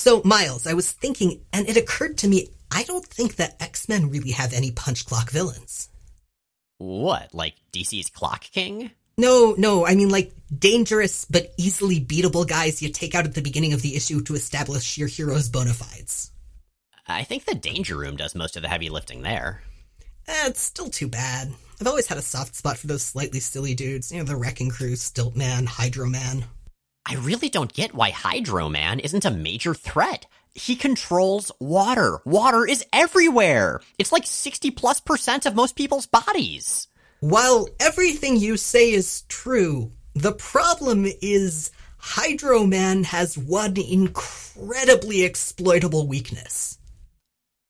So, Miles, I was thinking, and it occurred to me, I don't think that X-Men really have any punch clock villains. What, like DC's Clock King? No, no, I mean like dangerous but easily beatable guys you take out at the beginning of the issue to establish your hero's bona fides. I think the Danger Room does most of the heavy lifting there. Eh, it's still too bad. I've always had a soft spot for those slightly silly dudes. You know, the Wrecking Crew, Stilt Man, Hydro Man. I really don't get why Hydro Man isn't a major threat. He controls water. Water is everywhere. It's like 60 plus percent of most people's bodies. While everything you say is true, the problem is Hydro Man has one incredibly exploitable weakness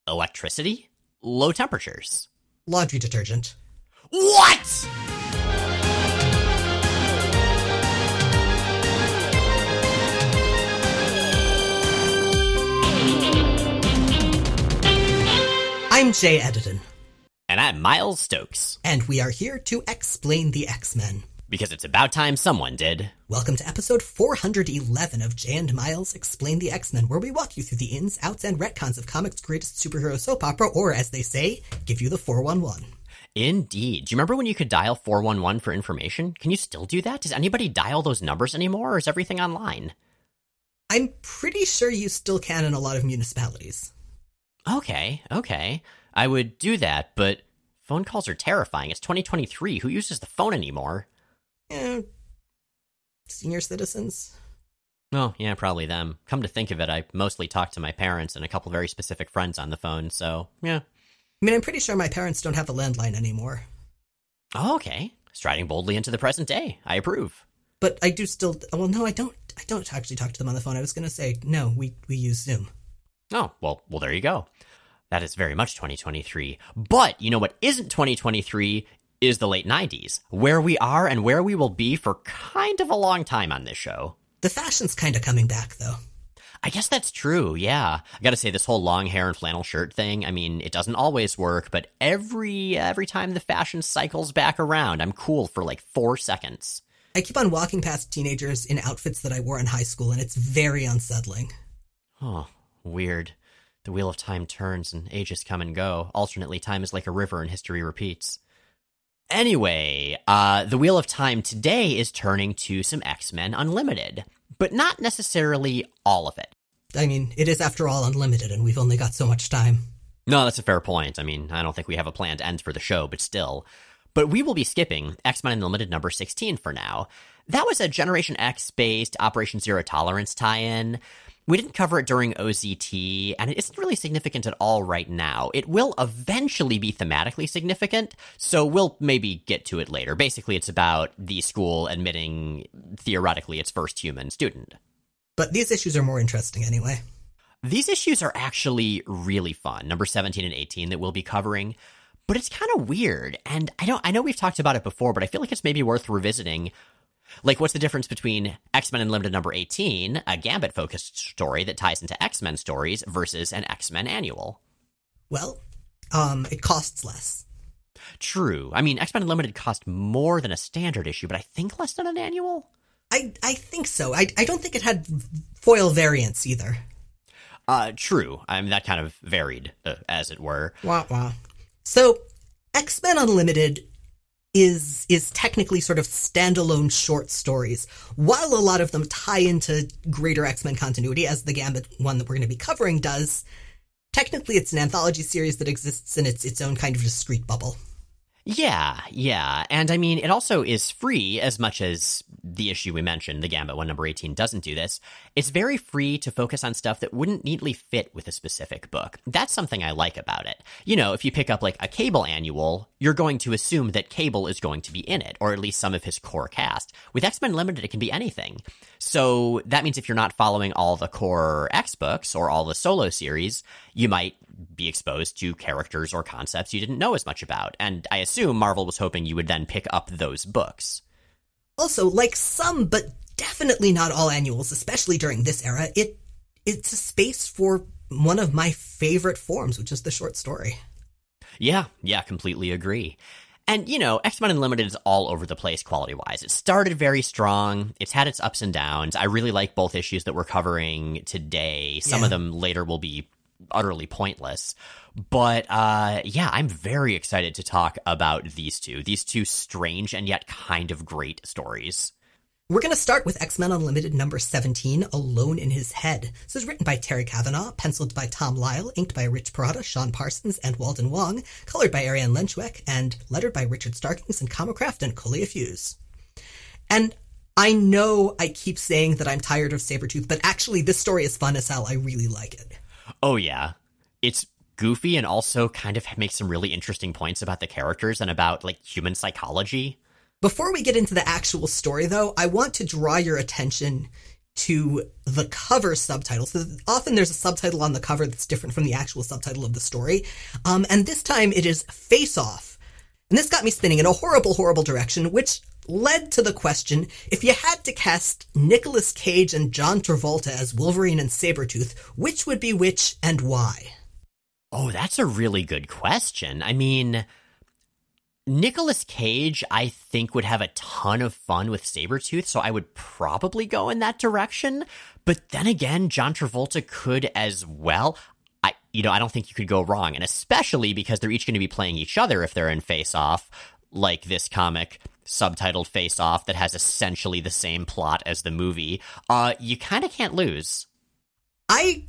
electricity, low temperatures, laundry detergent. What? I'm Jay Edidin. And I'm Miles Stokes. And we are here to explain the X Men. Because it's about time someone did. Welcome to episode 411 of Jay and Miles Explain the X Men, where we walk you through the ins, outs, and retcons of comics' greatest superhero soap opera, or as they say, give you the 411. Indeed. Do you remember when you could dial 411 for information? Can you still do that? Does anybody dial those numbers anymore, or is everything online? I'm pretty sure you still can in a lot of municipalities. Okay, okay. I would do that, but phone calls are terrifying. It's 2023. Who uses the phone anymore? Yeah, senior citizens. Oh, yeah, probably them. Come to think of it, I mostly talk to my parents and a couple very specific friends on the phone, so yeah. I mean, I'm pretty sure my parents don't have a landline anymore. Oh, okay. Striding boldly into the present day. I approve. But I do still. Well, no, I don't. I don't actually talk to them on the phone. I was going to say no. We we use Zoom. Oh, well, well, there you go. That is very much 2023. But you know what isn't 2023 is the late 90s, where we are and where we will be for kind of a long time on this show. The fashion's kind of coming back, though. I guess that's true, yeah. I gotta say, this whole long hair and flannel shirt thing, I mean, it doesn't always work, but every every time the fashion cycles back around, I'm cool for like four seconds. I keep on walking past teenagers in outfits that I wore in high school, and it's very unsettling. Oh, Weird. The wheel of time turns and ages come and go. Alternately, time is like a river and history repeats. Anyway, uh, the wheel of time today is turning to some X Men Unlimited, but not necessarily all of it. I mean, it is after all unlimited, and we've only got so much time. No, that's a fair point. I mean, I don't think we have a planned end for the show, but still. But we will be skipping X Men Unlimited number 16 for now. That was a Generation X based Operation Zero Tolerance tie in. We didn't cover it during OZT, and it isn't really significant at all right now. It will eventually be thematically significant, so we'll maybe get to it later. Basically, it's about the school admitting, theoretically, its first human student. But these issues are more interesting anyway. These issues are actually really fun, number 17 and 18 that we'll be covering. But it's kind of weird, and I don't I know we've talked about it before, but I feel like it's maybe worth revisiting like, what's the difference between X Men Unlimited number 18, a Gambit focused story that ties into X Men stories, versus an X Men annual? Well, um, it costs less. True. I mean, X Men Unlimited cost more than a standard issue, but I think less than an annual? I, I think so. I, I don't think it had foil variants either. Uh, true. I mean, that kind of varied, uh, as it were. Wah, wah. So, X Men Unlimited is is technically sort of standalone short stories. While a lot of them tie into greater X-Men continuity, as the Gambit one that we're going to be covering does, technically it's an anthology series that exists in its its own kind of discrete bubble. Yeah, yeah. And I mean, it also is free as much as the issue we mentioned, the Gambit one number 18 doesn't do this. It's very free to focus on stuff that wouldn't neatly fit with a specific book. That's something I like about it. You know, if you pick up like a Cable annual, you're going to assume that Cable is going to be in it, or at least some of his core cast. With X-Men Limited, it can be anything. So that means if you're not following all the core X books or all the solo series, you might be exposed to characters or concepts you didn't know as much about. And I assume Marvel was hoping you would then pick up those books. Also, like some, but definitely not all annuals, especially during this era, it it's a space for one of my favorite forms, which is the short story. Yeah, yeah, completely agree. And, you know, X Men Unlimited is all over the place quality wise. It started very strong, it's had its ups and downs. I really like both issues that we're covering today. Some Yeah. of them later will be utterly pointless. But uh, yeah, I'm very excited to talk about these two. These two strange and yet kind of great stories. We're going to start with X Men Unlimited number 17, Alone in His Head. This is written by Terry Kavanagh, penciled by Tom Lyle, inked by Rich Parada, Sean Parsons, and Walden Wong, colored by Ariane Lenshoek, and lettered by Richard Starkings and Comicraft and Kolja Fuchs. And I know I keep saying that I'm tired of Sabretooth, but actually this story is fun as hell. I really like it. Oh, yeah. It's goofy and also kind of makes some really interesting points about the characters and about like human psychology. Before we get into the actual story, though, I want to draw your attention to the cover subtitle. So often there's a subtitle on the cover that's different from the actual subtitle of the story. Um, and this time it is Face Off. And this got me spinning in a horrible, horrible direction, which led to the question if you had to cast Nicolas Cage and John Travolta as Wolverine and Sabretooth, which would be which and why? Oh, that's a really good question. I mean, Nicolas Cage, I think, would have a ton of fun with Sabretooth, so I would probably go in that direction. But then again, John Travolta could as well. I, you know, I don't think you could go wrong, and especially because they're each going to be playing each other if they're in Face Off, like this comic subtitled Face Off that has essentially the same plot as the movie. Uh, you kind of can't lose. I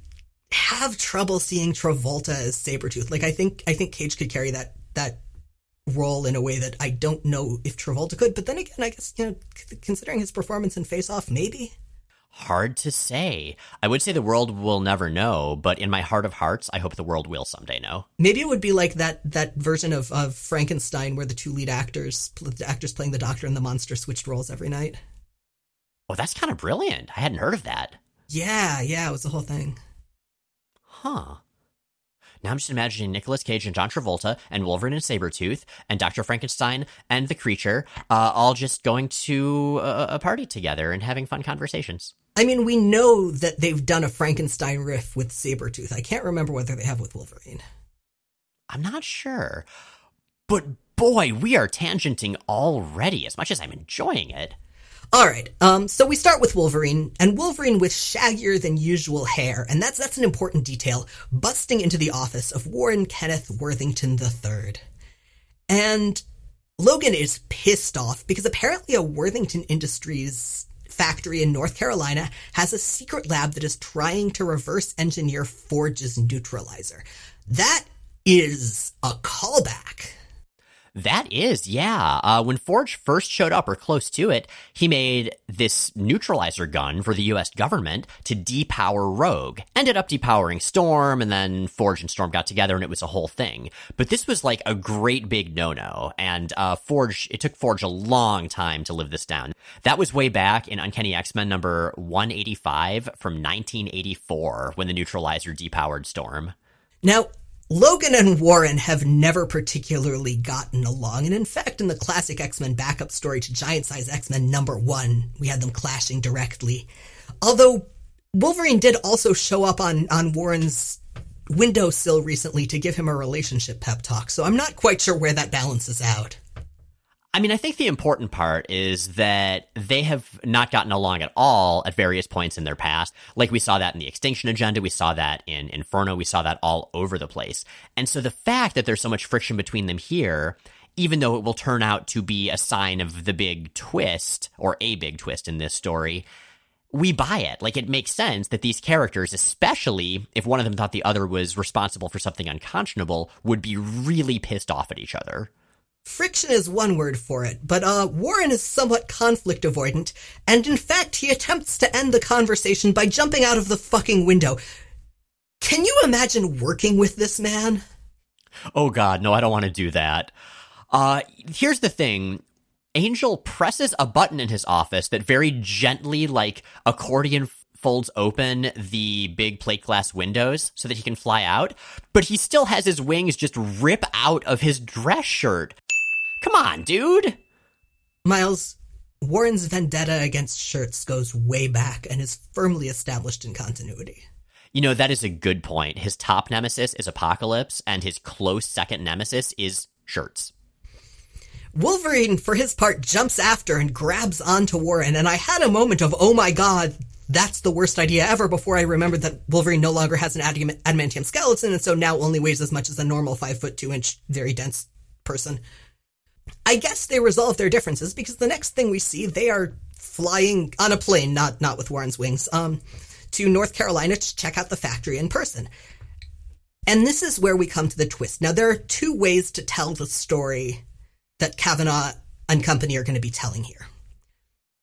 have trouble seeing Travolta as Sabretooth. Like I think I think Cage could carry that that role in a way that I don't know if Travolta could. But then again, I guess you know, considering his performance in Face Off, maybe. Hard to say. I would say the world will never know, but in my heart of hearts, I hope the world will someday know. Maybe it would be like that that version of, of Frankenstein where the two lead actors, the actors playing the doctor and the monster, switched roles every night. Oh, that's kind of brilliant. I hadn't heard of that. Yeah, yeah, it was the whole thing. Huh. Now I'm just imagining Nicolas Cage and John Travolta and Wolverine and Sabretooth and Dr. Frankenstein and the creature uh, all just going to a, a party together and having fun conversations. I mean, we know that they've done a Frankenstein riff with Sabretooth. I can't remember whether they have with Wolverine. I'm not sure. But boy, we are tangenting already as much as I'm enjoying it. All right. Um, so we start with Wolverine, and Wolverine with shaggier than usual hair, and that's that's an important detail, busting into the office of Warren Kenneth Worthington III. And Logan is pissed off because apparently a Worthington Industries factory in North Carolina has a secret lab that is trying to reverse engineer Forge's neutralizer. That is a callback. That is, yeah. Uh, when Forge first showed up or close to it, he made this neutralizer gun for the US government to depower Rogue. Ended up depowering Storm, and then Forge and Storm got together and it was a whole thing. But this was like a great big no no. And uh, Forge, it took Forge a long time to live this down. That was way back in Uncanny X Men number 185 from 1984 when the neutralizer depowered Storm. Now, Logan and Warren have never particularly gotten along, and in fact, in the classic X Men backup story to Giant Size X Men number one, we had them clashing directly. Although Wolverine did also show up on, on Warren's windowsill recently to give him a relationship pep talk, so I'm not quite sure where that balances out. I mean, I think the important part is that they have not gotten along at all at various points in their past. Like we saw that in the Extinction Agenda, we saw that in Inferno, we saw that all over the place. And so the fact that there's so much friction between them here, even though it will turn out to be a sign of the big twist, or a big twist in this story, we buy it. Like it makes sense that these characters, especially if one of them thought the other was responsible for something unconscionable, would be really pissed off at each other. Friction is one word for it, but uh, Warren is somewhat conflict avoidant, and in fact, he attempts to end the conversation by jumping out of the fucking window. Can you imagine working with this man? Oh god, no, I don't want to do that. Uh, here's the thing. Angel presses a button in his office that very gently, like accordion folds open the big plate glass windows so that he can fly out, but he still has his wings just rip out of his dress shirt. Come on, dude. Miles, Warren's vendetta against shirts goes way back and is firmly established in continuity. You know, that is a good point. His top nemesis is Apocalypse, and his close second nemesis is shirts. Wolverine, for his part, jumps after and grabs onto Warren, and I had a moment of, oh my god, that's the worst idea ever before I remembered that Wolverine no longer has an adamantium skeleton, and so now only weighs as much as a normal 5 foot 2 inch, very dense person. I guess they resolve their differences because the next thing we see, they are flying on a plane, not not with Warren's wings, um, to North Carolina to check out the factory in person. And this is where we come to the twist. Now, there are two ways to tell the story that Kavanagh and company are going to be telling here.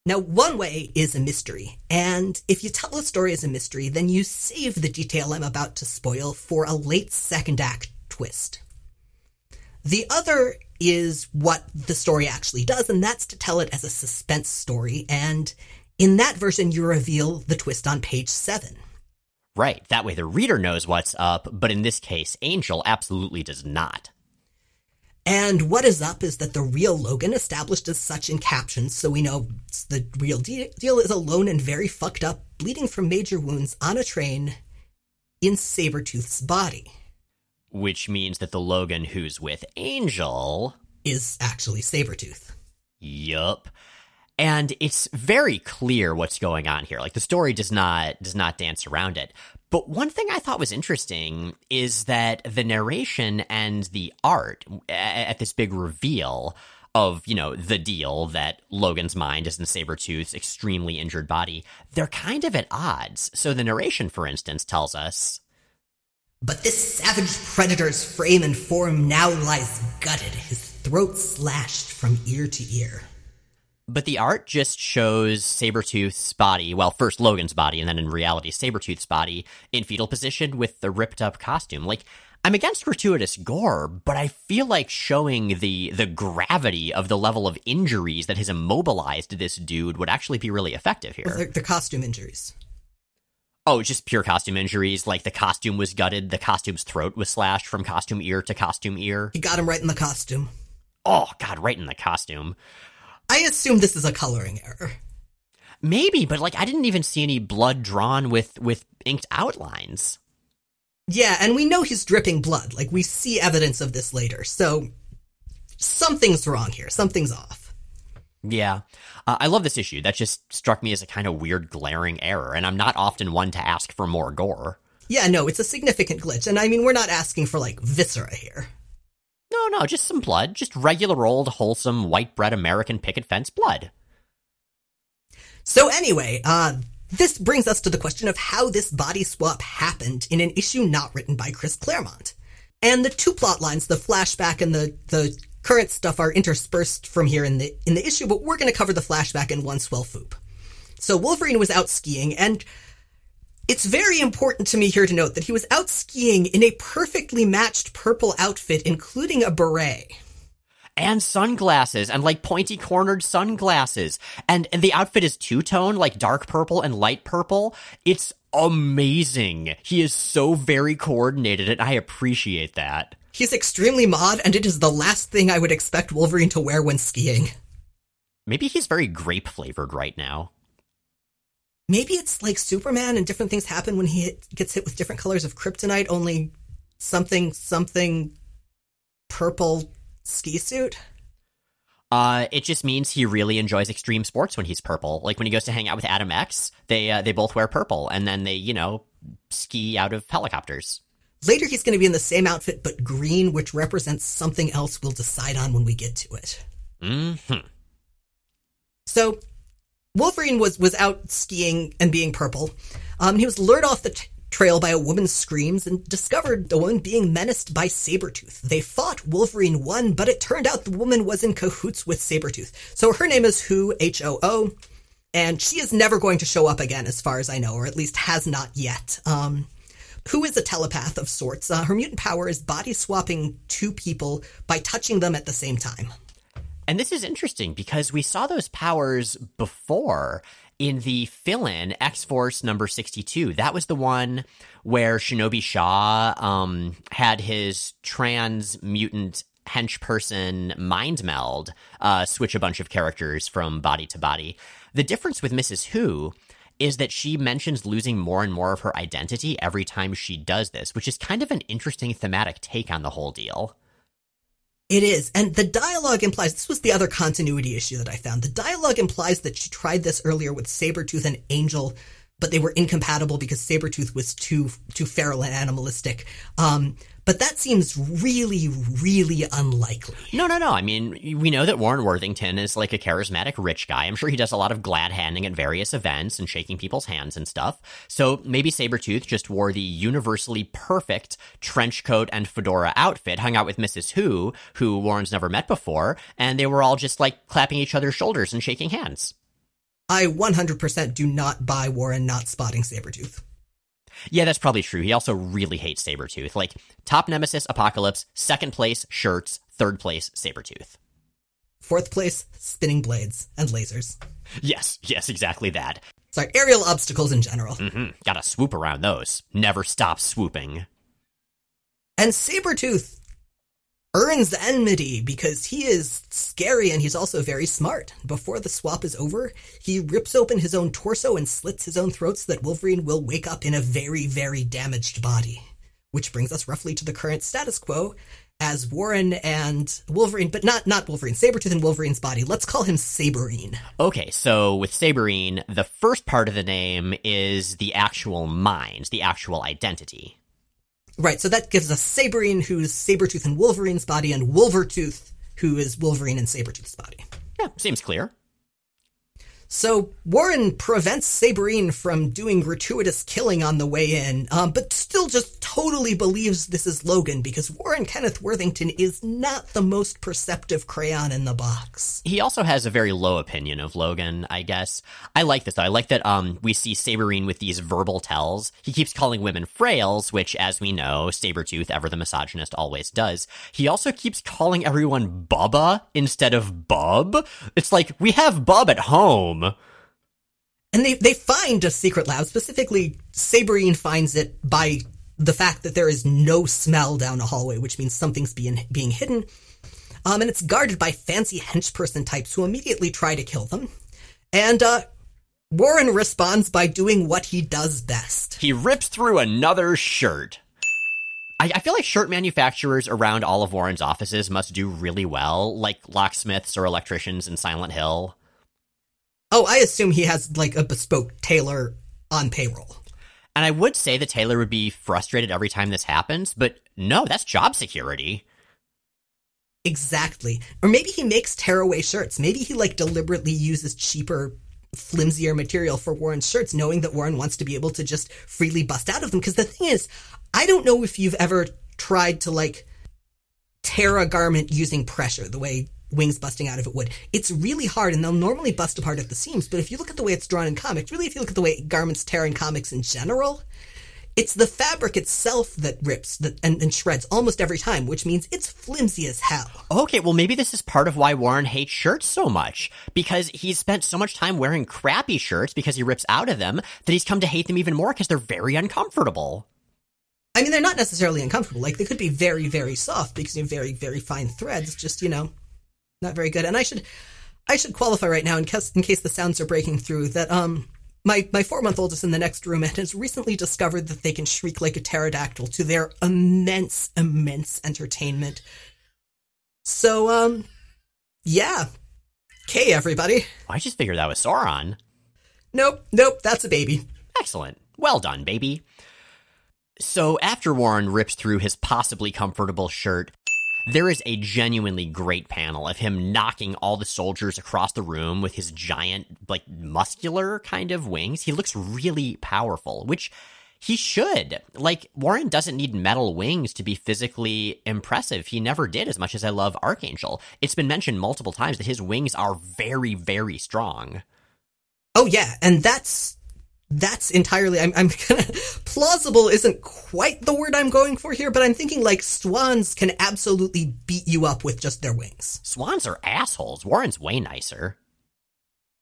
Now, one way is a mystery, and if you tell a story as a mystery, then you save the detail I'm about to spoil for a late second act twist. The other is what the story actually does, and that's to tell it as a suspense story, and in that version, you reveal the twist on page seven. Right, that way the reader knows what's up, but in this case, Angel absolutely does not. And what is up is that the real Logan, established as such in captions, so we know the real de- deal, is alone and very fucked up, bleeding from major wounds on a train in Sabretooth's body. Which means that the Logan who's with Angel is actually Sabretooth. Yup and it's very clear what's going on here like the story does not does not dance around it but one thing i thought was interesting is that the narration and the art at this big reveal of you know the deal that logan's mind is in sabretooth's extremely injured body they're kind of at odds. So the narration for instance tells us but this savage predator's frame and form now lies gutted his throat slashed from ear to ear but the art just shows Sabretooth's body, well, first Logan's body, and then in reality, Sabretooth's body in fetal position with the ripped up costume. Like, I'm against gratuitous gore, but I feel like showing the the gravity of the level of injuries that has immobilized this dude would actually be really effective here. the, the costume injuries. Oh, just pure costume injuries. Like the costume was gutted, the costume's throat was slashed from costume ear to costume ear. He got him right in the costume. Oh, God, right in the costume. I assume this is a coloring error. Maybe, but like I didn't even see any blood drawn with with inked outlines. Yeah, and we know he's dripping blood. Like we see evidence of this later. So something's wrong here. Something's off. Yeah. Uh, I love this issue. That just struck me as a kind of weird glaring error, and I'm not often one to ask for more gore. Yeah, no, it's a significant glitch. And I mean, we're not asking for like viscera here. No, just some blood. Just regular old, wholesome, white bread American picket fence blood. So, anyway, uh, this brings us to the question of how this body swap happened in an issue not written by Chris Claremont. And the two plot lines, the flashback and the, the current stuff, are interspersed from here in the in the issue, but we're going to cover the flashback in one swell foop. So Wolverine was out skiing, and it's very important to me here to note that he was out skiing in a perfectly matched purple outfit, including a beret. And sunglasses, and like pointy cornered sunglasses. And, and the outfit is two tone, like dark purple and light purple. It's amazing. He is so very coordinated, and I appreciate that. He's extremely mod, and it is the last thing I would expect Wolverine to wear when skiing. Maybe he's very grape flavored right now maybe it's like Superman and different things happen when he hit, gets hit with different colors of kryptonite, only something, something purple ski suit. Uh, it just means he really enjoys extreme sports when he's purple. Like when he goes to hang out with Adam X, they uh, they both wear purple, and then they you know ski out of helicopters. Later, he's going to be in the same outfit but green, which represents something else we'll decide on when we get to it. Hmm. So Wolverine was was out skiing and being purple. Um, he was lured off the t- trail by a woman's screams and discovered the woman being menaced by Sabretooth. They fought, Wolverine won, but it turned out the woman was in cahoots with Sabretooth. So her name is Who, H O O, and she is never going to show up again, as far as I know, or at least has not yet. Um, who is a telepath of sorts. Uh, her mutant power is body swapping two people by touching them at the same time. And this is interesting because we saw those powers before in the fill-in X-Force number 62. That was the one where Shinobi Shaw um, had his trans mutant hench person mind meld uh, switch a bunch of characters from body to body. The difference with Mrs. Who is that she mentions losing more and more of her identity every time she does this, which is kind of an interesting thematic take on the whole deal. It is. And the dialogue implies this was the other continuity issue that I found. The dialogue implies that she tried this earlier with Sabretooth and Angel, but they were incompatible because Sabretooth was too too feral and animalistic. Um, but that seems really, really unlikely. No, no, no. I mean, we know that Warren Worthington is like a charismatic rich guy. I'm sure he does a lot of glad handing at various events and shaking people's hands and stuff. So maybe Sabretooth just wore the universally perfect trench coat and fedora outfit, hung out with Mrs. Who, who Warren's never met before, and they were all just like clapping each other's shoulders and shaking hands. I 100% do not buy Warren not spotting Sabretooth. Yeah, that's probably true. He also really hates Sabretooth. Like, top nemesis, Apocalypse, second place, shirts, third place, Sabretooth. Fourth place, spinning blades and lasers. Yes, yes, exactly that. Sorry, aerial obstacles in general. Mm-hmm. Gotta swoop around those. Never stop swooping. And Sabretooth earns enmity because he is scary and he's also very smart. Before the swap is over, he rips open his own torso and slits his own throat so that Wolverine will wake up in a very, very damaged body. Which brings us roughly to the current status quo as Warren and Wolverine, but not not Wolverine, Sabretooth and Wolverine's body. Let's call him Saberine. Okay, so with Saberine, the first part of the name is the actual mind, the actual identity. Right, so that gives us Saberine, who's Sabretooth and Wolverine's body, and Wolvertooth, who is Wolverine and Sabretooth's body. Yeah, seems clear. So Warren prevents Saberine from doing gratuitous killing on the way in, um, but still just totally believes this is Logan because Warren Kenneth Worthington is not the most perceptive crayon in the box. He also has a very low opinion of Logan, I guess. I like this though. I like that um, we see Saberine with these verbal tells. He keeps calling women frails, which, as we know, Sabretooth, ever the misogynist, always does. He also keeps calling everyone Bubba instead of Bub. It's like, we have Bub at home. And they, they find a secret lab. Specifically, Saberine finds it by the fact that there is no smell down a hallway, which means something's being, being hidden. Um, and it's guarded by fancy henchperson types who immediately try to kill them. And, uh, Warren responds by doing what he does best. He rips through another shirt. I, I, feel like shirt manufacturers around all of Warren's offices must do really well, like locksmiths or electricians in Silent Hill. Oh, I assume he has like a bespoke tailor on payroll. And I would say the tailor would be frustrated every time this happens, but no, that's job security. Exactly. Or maybe he makes tearaway shirts. Maybe he like deliberately uses cheaper, flimsier material for Warren's shirts, knowing that Warren wants to be able to just freely bust out of them. Because the thing is, I don't know if you've ever tried to like tear a garment using pressure, the way wings busting out of it would. It's really hard, and they'll normally bust apart at the seams. But if you look at the way it's drawn in comics, really, if you look at the way garments tear in comics in general, it's the fabric itself that rips that, and, and, shreds almost every time, which means it's flimsy as hell. Okay, well, maybe this is part of why Warren hates shirts so much. Because he's spent so much time wearing crappy shirts because he rips out of them that he's come to hate them even more because they're very uncomfortable. I mean, they're not necessarily uncomfortable. Like, they could be very, very soft because you have very, very fine threads. Just, you know, not very good. And I should I should qualify right now in case in case the sounds are breaking through that um my my four month old is in the next room and has recently discovered that they can shriek like a pterodactyl to their immense immense entertainment. So um yeah. Okay, everybody. I just figured that was Sauron. Nope, nope, that's a baby. Excellent. Well done, baby. So after Warren rips through his possibly comfortable shirt, there is a genuinely great panel of him knocking all the soldiers across the room with his giant, like, muscular kind of wings. He looks really powerful, which he should. Like, Warren doesn't need metal wings to be physically impressive. He never did, as much as I love Archangel. It's been mentioned multiple times that his wings are very, very strong. Oh, yeah. And that's that's entirely I'm, I'm gonna plausible isn't quite the word i'm going for here but i'm thinking like swans can absolutely beat you up with just their wings. Swans are assholes. Warren's way nicer.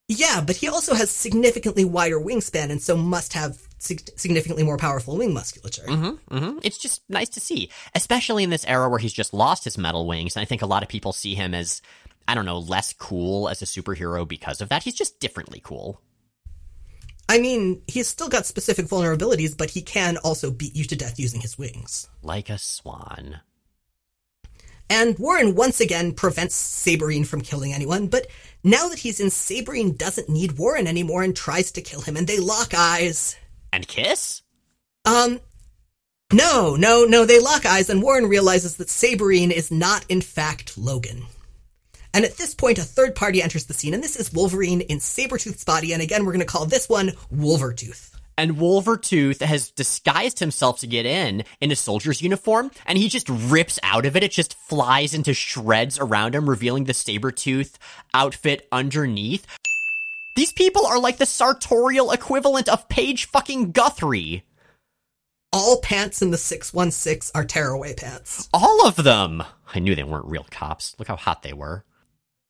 Yeah but he also has significantly wider wingspan and so must have sig- significantly more powerful wing musculature. Mm-hmm, mm-hmm. it's just nice to see especially in this era where he's just lost his metal wings and i think a lot of people see him as i don't know less cool as a superhero because of that. He's just differently cool I mean, he's still got specific vulnerabilities, but he can also beat you to death using his wings. Like a swan. And Warren once again prevents Saberine from killing anyone, but now that he's in, Saberine doesn't need Warren anymore and tries to kill him, and they lock eyes. And kiss? Um, no, no, no, they lock eyes, and Warren realizes that Saberine is not, in fact, Logan. And at this point, a third party enters the scene, and this is Wolverine in Sabretooth's body, and again, we're going to call this one Wolvertooth. And Wolvertooth has disguised himself to get in in a soldier's uniform, and he just rips out of it. It just flies into shreds around him, revealing the Sabretooth outfit underneath. These people are like the sartorial equivalent of Paige fucking Guthrie. All pants in the 616 are tearaway pants. All of them! I knew they weren't real cops. Look how hot they were.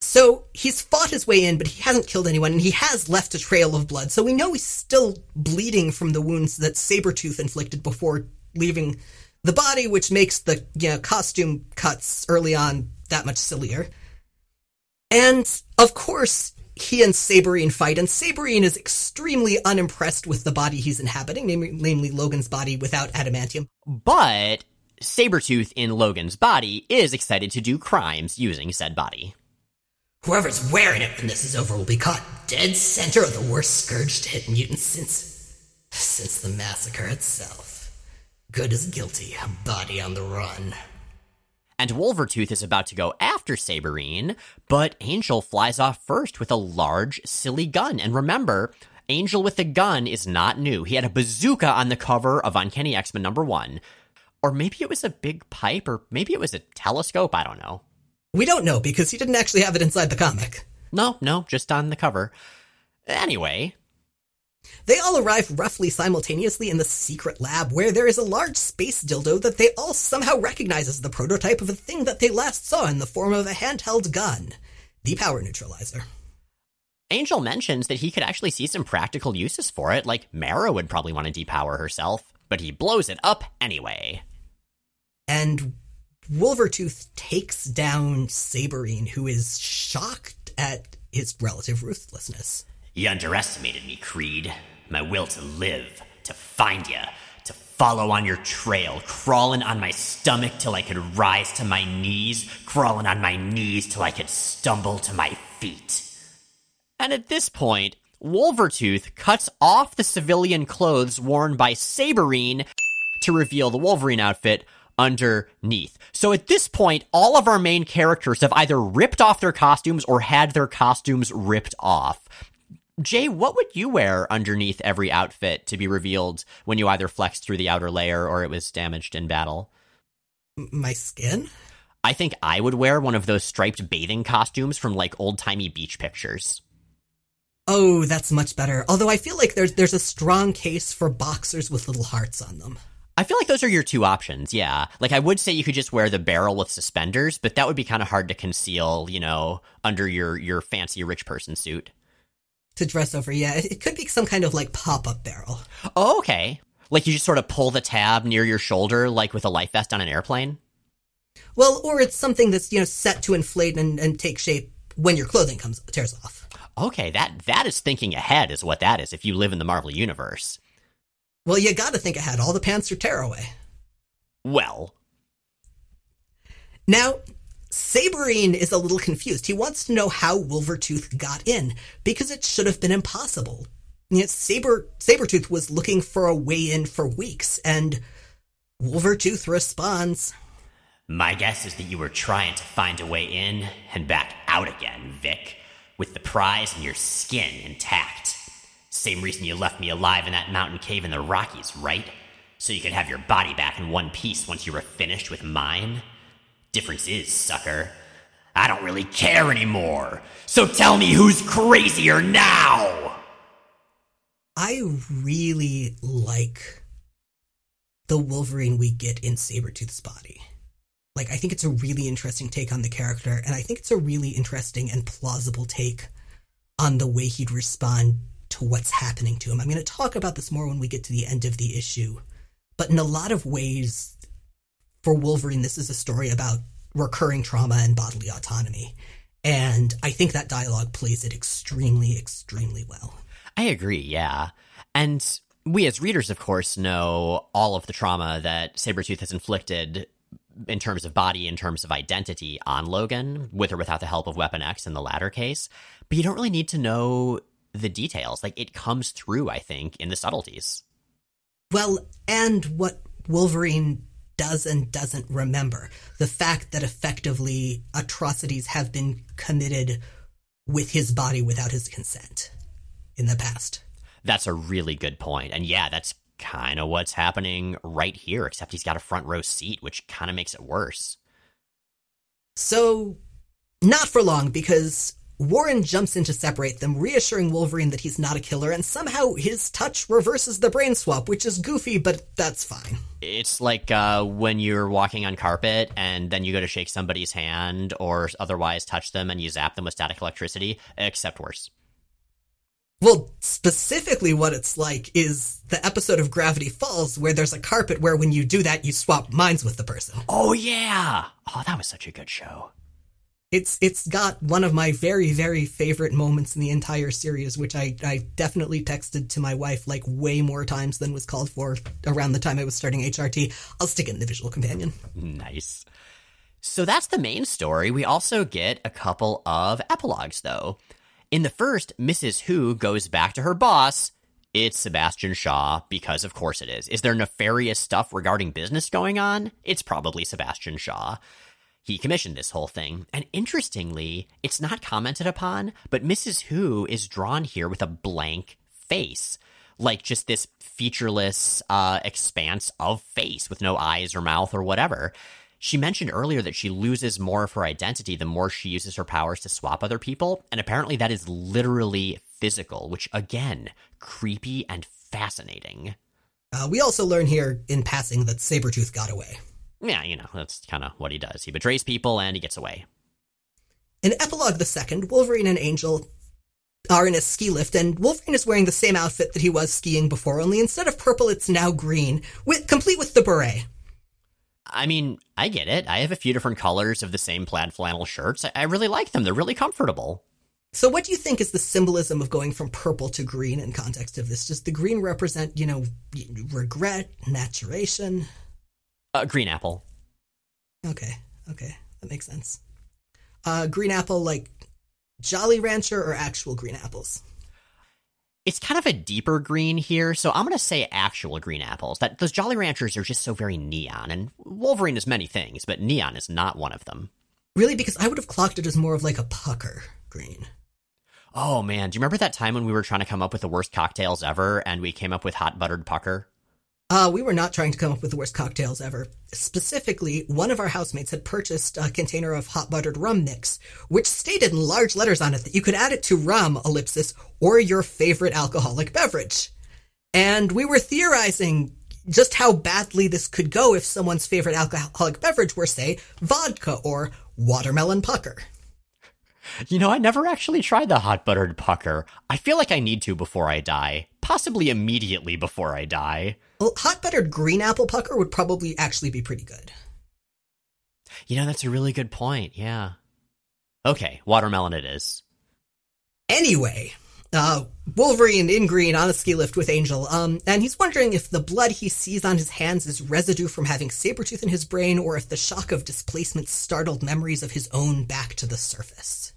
So he's fought his way in, but he hasn't killed anyone, and he has left a trail of blood. So we know he's still bleeding from the wounds that Sabretooth inflicted before leaving the body, which makes the you know, costume cuts early on that much sillier. And of course, he and Saberine fight, and Saberine is extremely unimpressed with the body he's inhabiting, namely, namely Logan's body without adamantium. But Sabretooth in Logan's body is excited to do crimes using said body. Whoever's wearing it when this is over will be caught dead center of the worst scourge to hit mutants since since the massacre itself. Good as guilty, a body on the run. And Wolvertooth is about to go after Saberine, but Angel flies off first with a large, silly gun. And remember, Angel with the gun is not new. He had a bazooka on the cover of Uncanny X Men number one. Or maybe it was a big pipe, or maybe it was a telescope. I don't know. We don't know because he didn't actually have it inside the comic. No, no, just on the cover. Anyway. They all arrive roughly simultaneously in the secret lab where there is a large space dildo that they all somehow recognize as the prototype of a thing that they last saw in the form of a handheld gun the power neutralizer. Angel mentions that he could actually see some practical uses for it, like Marrow would probably want to depower herself, but he blows it up anyway. And Wolvertooth takes down Saberine, who is shocked at his relative ruthlessness. You underestimated me, Creed. My will to live, to find you, to follow on your trail, crawling on my stomach till I could rise to my knees, crawling on my knees till I could stumble to my feet. And at this point, Wolvertooth cuts off the civilian clothes worn by Saberine to reveal the Wolverine outfit underneath. So at this point, all of our main characters have either ripped off their costumes or had their costumes ripped off. Jay, what would you wear underneath every outfit to be revealed when you either flexed through the outer layer or it was damaged in battle? My skin? I think I would wear one of those striped bathing costumes from like old timey beach pictures. Oh, that's much better. Although I feel like there's there's a strong case for boxers with little hearts on them. I feel like those are your two options, yeah. Like I would say you could just wear the barrel with suspenders, but that would be kind of hard to conceal, you know, under your your fancy rich person suit. To dress over, yeah. It could be some kind of like pop-up barrel. Oh, okay. Like you just sort of pull the tab near your shoulder like with a life vest on an airplane? Well, or it's something that's, you know, set to inflate and, and take shape when your clothing comes tears off. Okay, that that is thinking ahead is what that is if you live in the Marvel universe. Well, you gotta think ahead. All the pants are tearaway. Well. Now, Saberine is a little confused. He wants to know how Wolvertooth got in, because it should have been impossible. Yet Saber Sabretooth was looking for a way in for weeks, and Wolvertooth responds. My guess is that you were trying to find a way in and back out again, Vic, with the prize and your skin intact. Same reason you left me alive in that mountain cave in the Rockies, right? So you could have your body back in one piece once you were finished with mine? Difference is, sucker, I don't really care anymore. So tell me who's crazier now! I really like the Wolverine we get in Sabretooth's body. Like, I think it's a really interesting take on the character, and I think it's a really interesting and plausible take on the way he'd respond to what's happening to him. I'm going to talk about this more when we get to the end of the issue. But in a lot of ways, for Wolverine, this is a story about recurring trauma and bodily autonomy. And I think that dialogue plays it extremely, extremely well. I agree, yeah. And we as readers, of course, know all of the trauma that Sabretooth has inflicted in terms of body, in terms of identity on Logan, with or without the help of Weapon X in the latter case. But you don't really need to know the details. Like it comes through, I think, in the subtleties. Well, and what Wolverine does and doesn't remember. The fact that effectively atrocities have been committed with his body without his consent in the past. That's a really good point. And yeah, that's kind of what's happening right here, except he's got a front row seat, which kind of makes it worse. So, not for long, because Warren jumps in to separate them, reassuring Wolverine that he's not a killer, and somehow his touch reverses the brain swap, which is goofy, but that's fine. It's like uh, when you're walking on carpet and then you go to shake somebody's hand or otherwise touch them and you zap them with static electricity, except worse. Well, specifically, what it's like is the episode of Gravity Falls where there's a carpet where when you do that, you swap minds with the person. Oh, yeah. Oh, that was such a good show. It's it's got one of my very very favorite moments in the entire series, which I I definitely texted to my wife like way more times than was called for around the time I was starting HRT. I'll stick it in the visual companion. Nice. So that's the main story. We also get a couple of epilogues though. In the first, Mrs. Who goes back to her boss. It's Sebastian Shaw, because of course it is. Is there nefarious stuff regarding business going on? It's probably Sebastian Shaw. He commissioned this whole thing. And interestingly, it's not commented upon, but Mrs. Who is drawn here with a blank face. Like just this featureless uh, expanse of face with no eyes or mouth or whatever. She mentioned earlier that she loses more of her identity the more she uses her powers to swap other people, and apparently that is literally physical, which again, creepy and fascinating. Uh, we also learn here in passing that Sabretooth got away. Yeah, you know, that's kind of what he does. He betrays people and he gets away. In Epilogue the Second, Wolverine and Angel are in a ski lift, and Wolverine is wearing the same outfit that he was skiing before, only instead of purple, it's now green, with, complete with the beret. I mean, I get it. I have a few different colors of the same plaid flannel shirts. I, I really like them. They're really comfortable. So, what do you think is the symbolism of going from purple to green in context of this? Does the green represent, you know, regret, maturation? Uh, green apple. Okay, okay, that makes sense. Uh, green apple, like Jolly Rancher or actual green apples? It's kind of a deeper green here, so I'm going to say actual green apples. That those Jolly Ranchers are just so very neon, and Wolverine is many things, but neon is not one of them. Really, because I would have clocked it as more of like a pucker green. Oh man, do you remember that time when we were trying to come up with the worst cocktails ever, and we came up with hot buttered pucker? Uh, we were not trying to come up with the worst cocktails ever. Specifically, one of our housemates had purchased a container of hot buttered rum mix, which stated in large letters on it that you could add it to rum, ellipsis, or your favorite alcoholic beverage. And we were theorizing just how badly this could go if someone's favorite alcoholic beverage were, say, vodka or watermelon pucker. You know, I never actually tried the hot buttered pucker. I feel like I need to before I die. Possibly immediately before I die. Well, hot buttered green apple pucker would probably actually be pretty good. You know, that's a really good point. Yeah. Okay, watermelon it is. Anyway, uh, Wolverine in green on a ski lift with Angel, um, and he's wondering if the blood he sees on his hands is residue from having Sabretooth in his brain, or if the shock of displacement startled memories of his own back to the surface.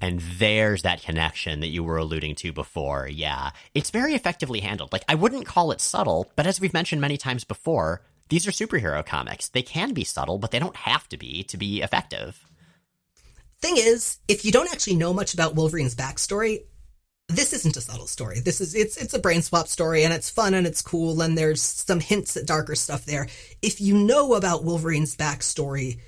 And there's that connection that you were alluding to before. Yeah. It's very effectively handled. Like, I wouldn't call it subtle, but as we've mentioned many times before, these are superhero comics. They can be subtle, but they don't have to be to be effective. Thing is, if you don't actually know much about Wolverine's backstory, this isn't a subtle story. This is it's it's a brain swap story and it's fun and it's cool and there's some hints at darker stuff there. If you know about Wolverine's backstory,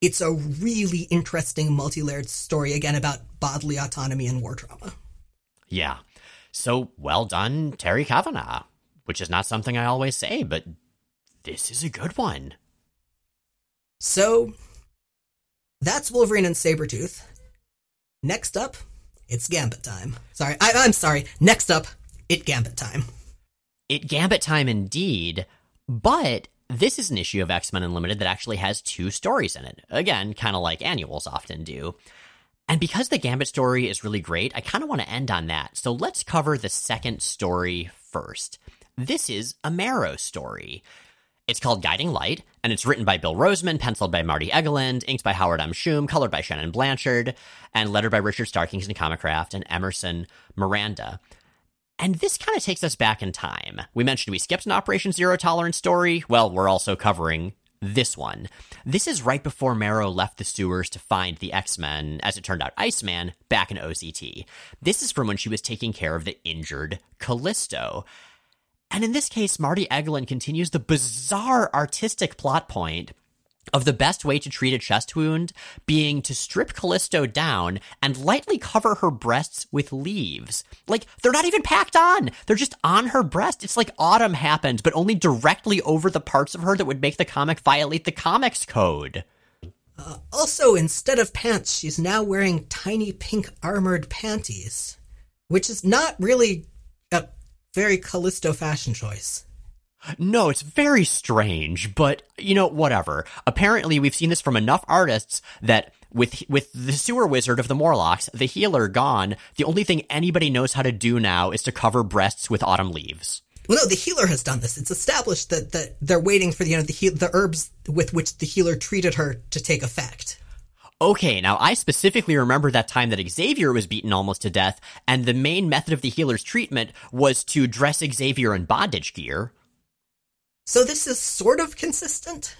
it's a really interesting multi-layered story again about bodily autonomy and war trauma. Yeah. So well done, Terry Kavanagh, which is not something I always say, but this is a good one. So that's Wolverine and Sabretooth. Next up, it's Gambit time. Sorry, I, I'm sorry. Next up, it Gambit time. It Gambit time indeed, but this is an issue of X Men Unlimited that actually has two stories in it. Again, kind of like annuals often do. And because the Gambit story is really great, I kind of want to end on that. So let's cover the second story first. This is a Marrow story. It's called Guiding Light, and it's written by Bill Roseman, penciled by Marty Egeland, inked by Howard M. Shum, colored by Shannon Blanchard, and lettered by Richard Starkings and Comicraft and Emerson Miranda. And this kind of takes us back in time. We mentioned we skipped an Operation Zero Tolerance story. Well, we're also covering this one. This is right before Marrow left the sewers to find the X Men, as it turned out, Iceman, back in OZT. This is from when she was taking care of the injured Callisto. And in this case, Marty Egeland continues the bizarre artistic plot point of the best way to treat a chest wound being to strip Callisto down and lightly cover her breasts with leaves. Like, they're not even packed on. They're just on her breast. It's like autumn happened, but only directly over the parts of her that would make the comic violate the comics code. Uh, also, instead of pants, she's now wearing tiny pink armored panties, which is not really a very Callisto fashion choice. No, it's very strange, but you know, whatever. Apparently, we've seen this from enough artists that with with the sewer wizard of the Morlocks, the healer gone, the only thing anybody knows how to do now is to cover breasts with autumn leaves. Well, no, the healer has done this. It's established that, that they're waiting for the, you know the he- the herbs with which the healer treated her to take effect. Okay, now I specifically remember that time that Xavier was beaten almost to death, and the main method of the healer's treatment was to dress Xavier in bondage gear. So this is sort of consistent?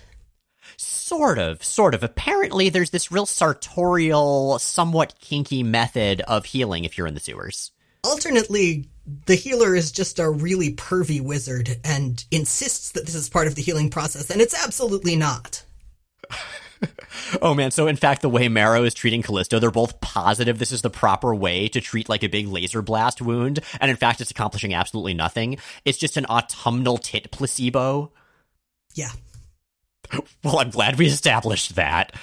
Sort of, sort of. Apparently, there's this real sartorial, somewhat kinky method of healing if you're in the sewers. Alternately, the healer is just a really pervy wizard and insists that this is part of the healing process, and it's absolutely not. oh man, so in fact, the way Marrow is treating Callisto, they're both positive this is the proper way to treat like a big laser blast wound, and in fact, it's accomplishing absolutely nothing. It's just an autumnal tit placebo. Yeah. Well, I'm glad we established that.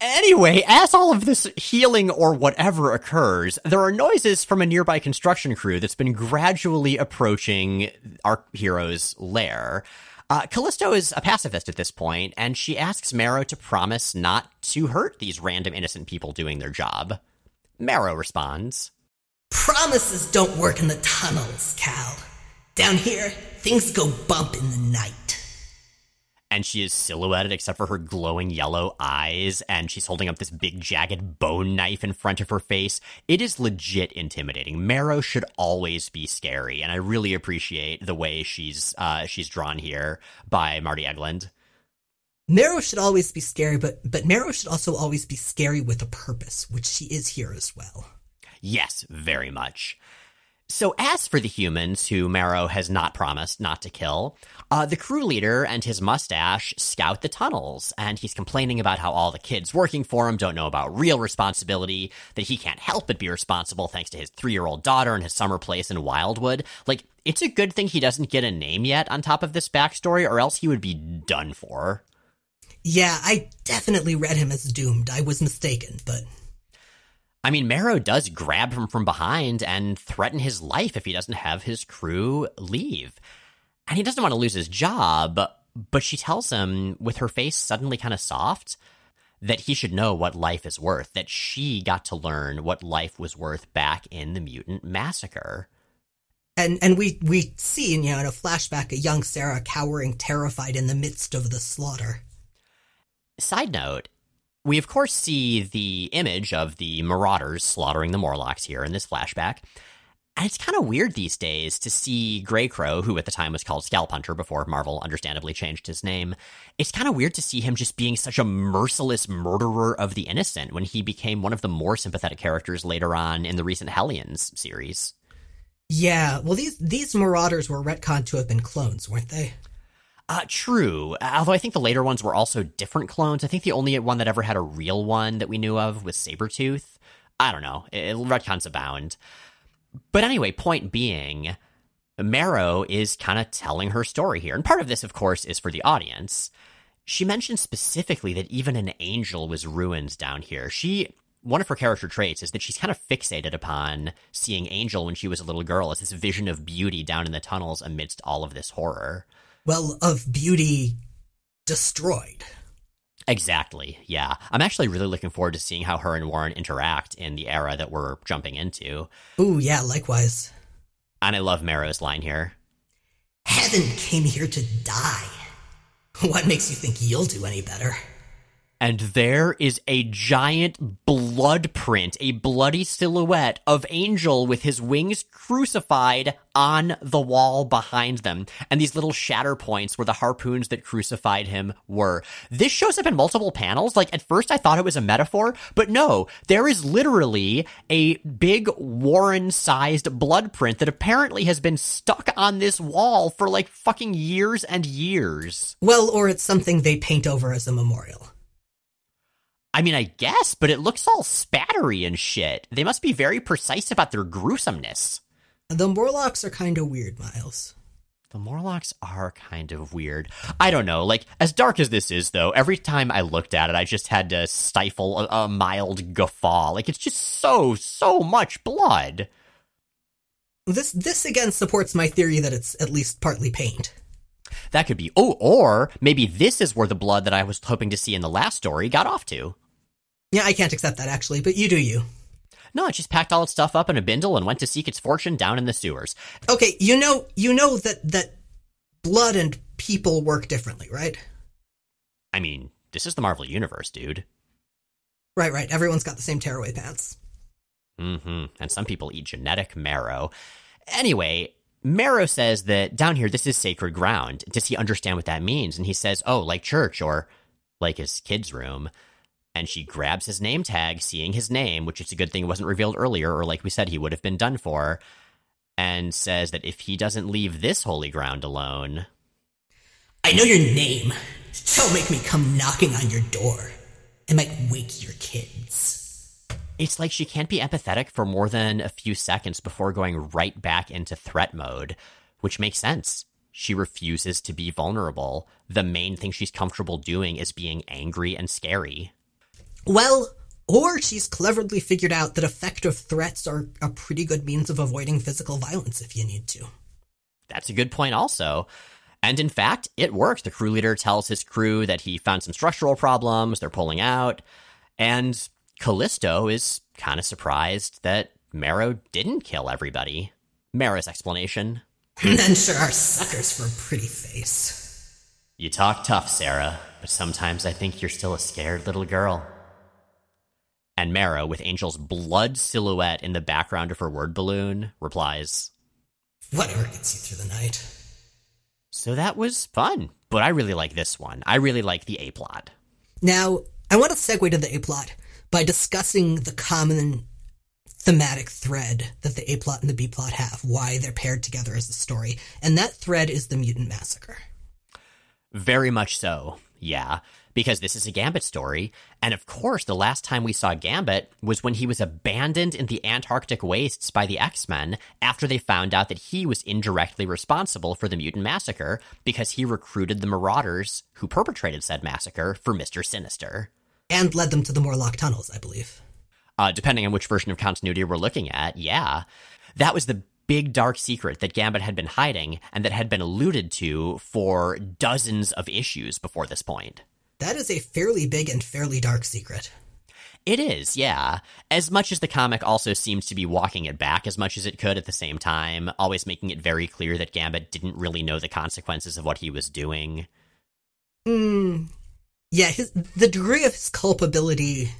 Anyway, as all of this healing or whatever occurs, there are noises from a nearby construction crew that's been gradually approaching our hero's lair. Uh, Callisto is a pacifist at this point, and she asks Marrow to promise not to hurt these random innocent people doing their job. Marrow responds Promises don't work in the tunnels, Cal. Down here, things go bump in the night and she is silhouetted except for her glowing yellow eyes and she's holding up this big jagged bone knife in front of her face. It is legit intimidating. Marrow should always be scary and i really appreciate the way she's uh, she's drawn here by marty egeland marrow should always be scary but but marrow should also always be scary with a purpose which she is here as well. Yes very much. So, as for the humans who Marrow has not promised not to kill, uh, the crew leader and his mustache scout the tunnels, and he's complaining about how all the kids working for him don't know about real responsibility, that he can't help but be responsible thanks to his three year old daughter and his summer place in Wildwood. Like, it's a good thing he doesn't get a name yet on top of this backstory, or else he would be done for. Yeah, I definitely read him as doomed. I was mistaken, but I mean, Marrow does grab him from behind and threaten his life if he doesn't have his crew leave. And he doesn't want to lose his job, but she tells him, with her face suddenly kind of soft, that he should know what life is worth, that she got to learn what life was worth back in the mutant massacre. And and we we see, you know, in a flashback a young Sarah cowering terrified in the midst of the slaughter. Side note, we, of course, see the image of the Marauders slaughtering the Morlocks here in this flashback. And it's kind of weird these days to see Grey Crow, who at the time was called Scalp Hunter before Marvel understandably changed his name. It's kind of weird to see him just being such a merciless murderer of the innocent when he became one of the more sympathetic characters later on in the recent Hellions series. Yeah, well, these these Marauders were retconned to have been clones, weren't they? Uh, true. Although I think the later ones were also different clones. I think the only one that ever had a real one that we knew of was Sabretooth. I don't know. It, retcons abound. But anyway, point being, Marrow is kind of telling her story here. And part of this, of course, is for the audience. She mentions specifically that even an angel was ruined down here. She one of her character traits is that she's kind of fixated upon seeing Angel when she was a little girl as this vision of beauty down in the tunnels amidst all of this horror well, of beauty destroyed. Exactly. Yeah. I'm actually really looking forward to seeing how her and Warren interact in the era that we're jumping into. Ooh, yeah, likewise. And I love Marrow's line here. Heaven came here to die. What makes you think you'll do any better? And there is a giant blood print, a bloody silhouette of Angel with his wings crucified on the wall behind them, and these little shatter points where the harpoons that crucified him were. This shows up in multiple panels. Like, at first I thought it was a metaphor, but no, there is literally a big Warren sized blood print that apparently has been stuck on this wall for like fucking years and years. Well, or it's something they paint over as a memorial. I mean, I guess, but it looks all spattery and shit. They must be very precise about their gruesomeness. The Morlocks are kind of weird, Miles. The Morlocks are kind of weird. I don't know. Like, as dark as this is, though, every time I looked at it, I just had to stifle a, a mild guffaw. Like, it's just so, so much blood. This, this again supports my theory that it's at least partly paint. That could be. Oh, or maybe this is where the blood that I was hoping to see in the last story got off to. Yeah, I can't accept that actually, but you do you. No, it just packed all its stuff up in a bindle and went to seek its fortune down in the sewers. Okay, you know, you know that that blood and people work differently, right? I mean, this is the Marvel Universe, dude. Right, right. Everyone's got the same tearaway pants. Mm-hmm. And some people eat genetic marrow. Anyway, Marrow says that down here, this is sacred ground. Does he understand what that means? And he says, oh, like church or like his kid's room and she grabs his name tag, seeing his name, which is a good thing it wasn't revealed earlier, or like we said, he would have been done for, and says that if he doesn't leave this holy ground alone. I know your name. Don't make me come knocking on your door. It might wake your kids. It's like she can't be empathetic for more than a few seconds before going right back into threat mode, which makes sense. She refuses to be vulnerable. The main thing she's comfortable doing is being angry and scary. Well, or she's cleverly figured out that effective threats are a pretty good means of avoiding physical violence if you need to. That's a good point, also. And in fact, it works. The crew leader tells his crew that he found some structural problems, they're pulling out, and Callisto is kind of surprised that Marrow didn't kill everybody. Marrow's explanation. Men sure are suckers for a pretty face. You talk tough, Sarah, but sometimes I think you're still a scared little girl and Marrow, with Angel's blood silhouette in the background of her word balloon, replies, Whatever gets you through the night. So that was fun, but I really like this one. I really like the A plot. Now, I want to segue to the A plot by discussing the common thematic thread that the A plot and the B plot have, why they're paired together as a story. And that thread is the mutant massacre. Very much so, yeah because this is a Gambit story. And of course, the last time we saw Gambit was when he was abandoned in the Antarctic wastes by the X Men after they found out that he was indirectly responsible for the mutant massacre because he recruited the Marauders who perpetrated said massacre for Mr. Sinister. And led them to the Morlock tunnels, I believe. Uh, depending on which version of continuity we're looking at, yeah. That was the big dark secret that Gambit had been hiding and that had been alluded to for dozens of issues before this point. That is a fairly big and fairly dark secret. It is, yeah. As much as the comic also seems to be walking it back as much as it could at the same time, always making it very clear that Gambit didn't really know the consequences of what he was doing. Hmm. Yeah, his, the degree of his culpability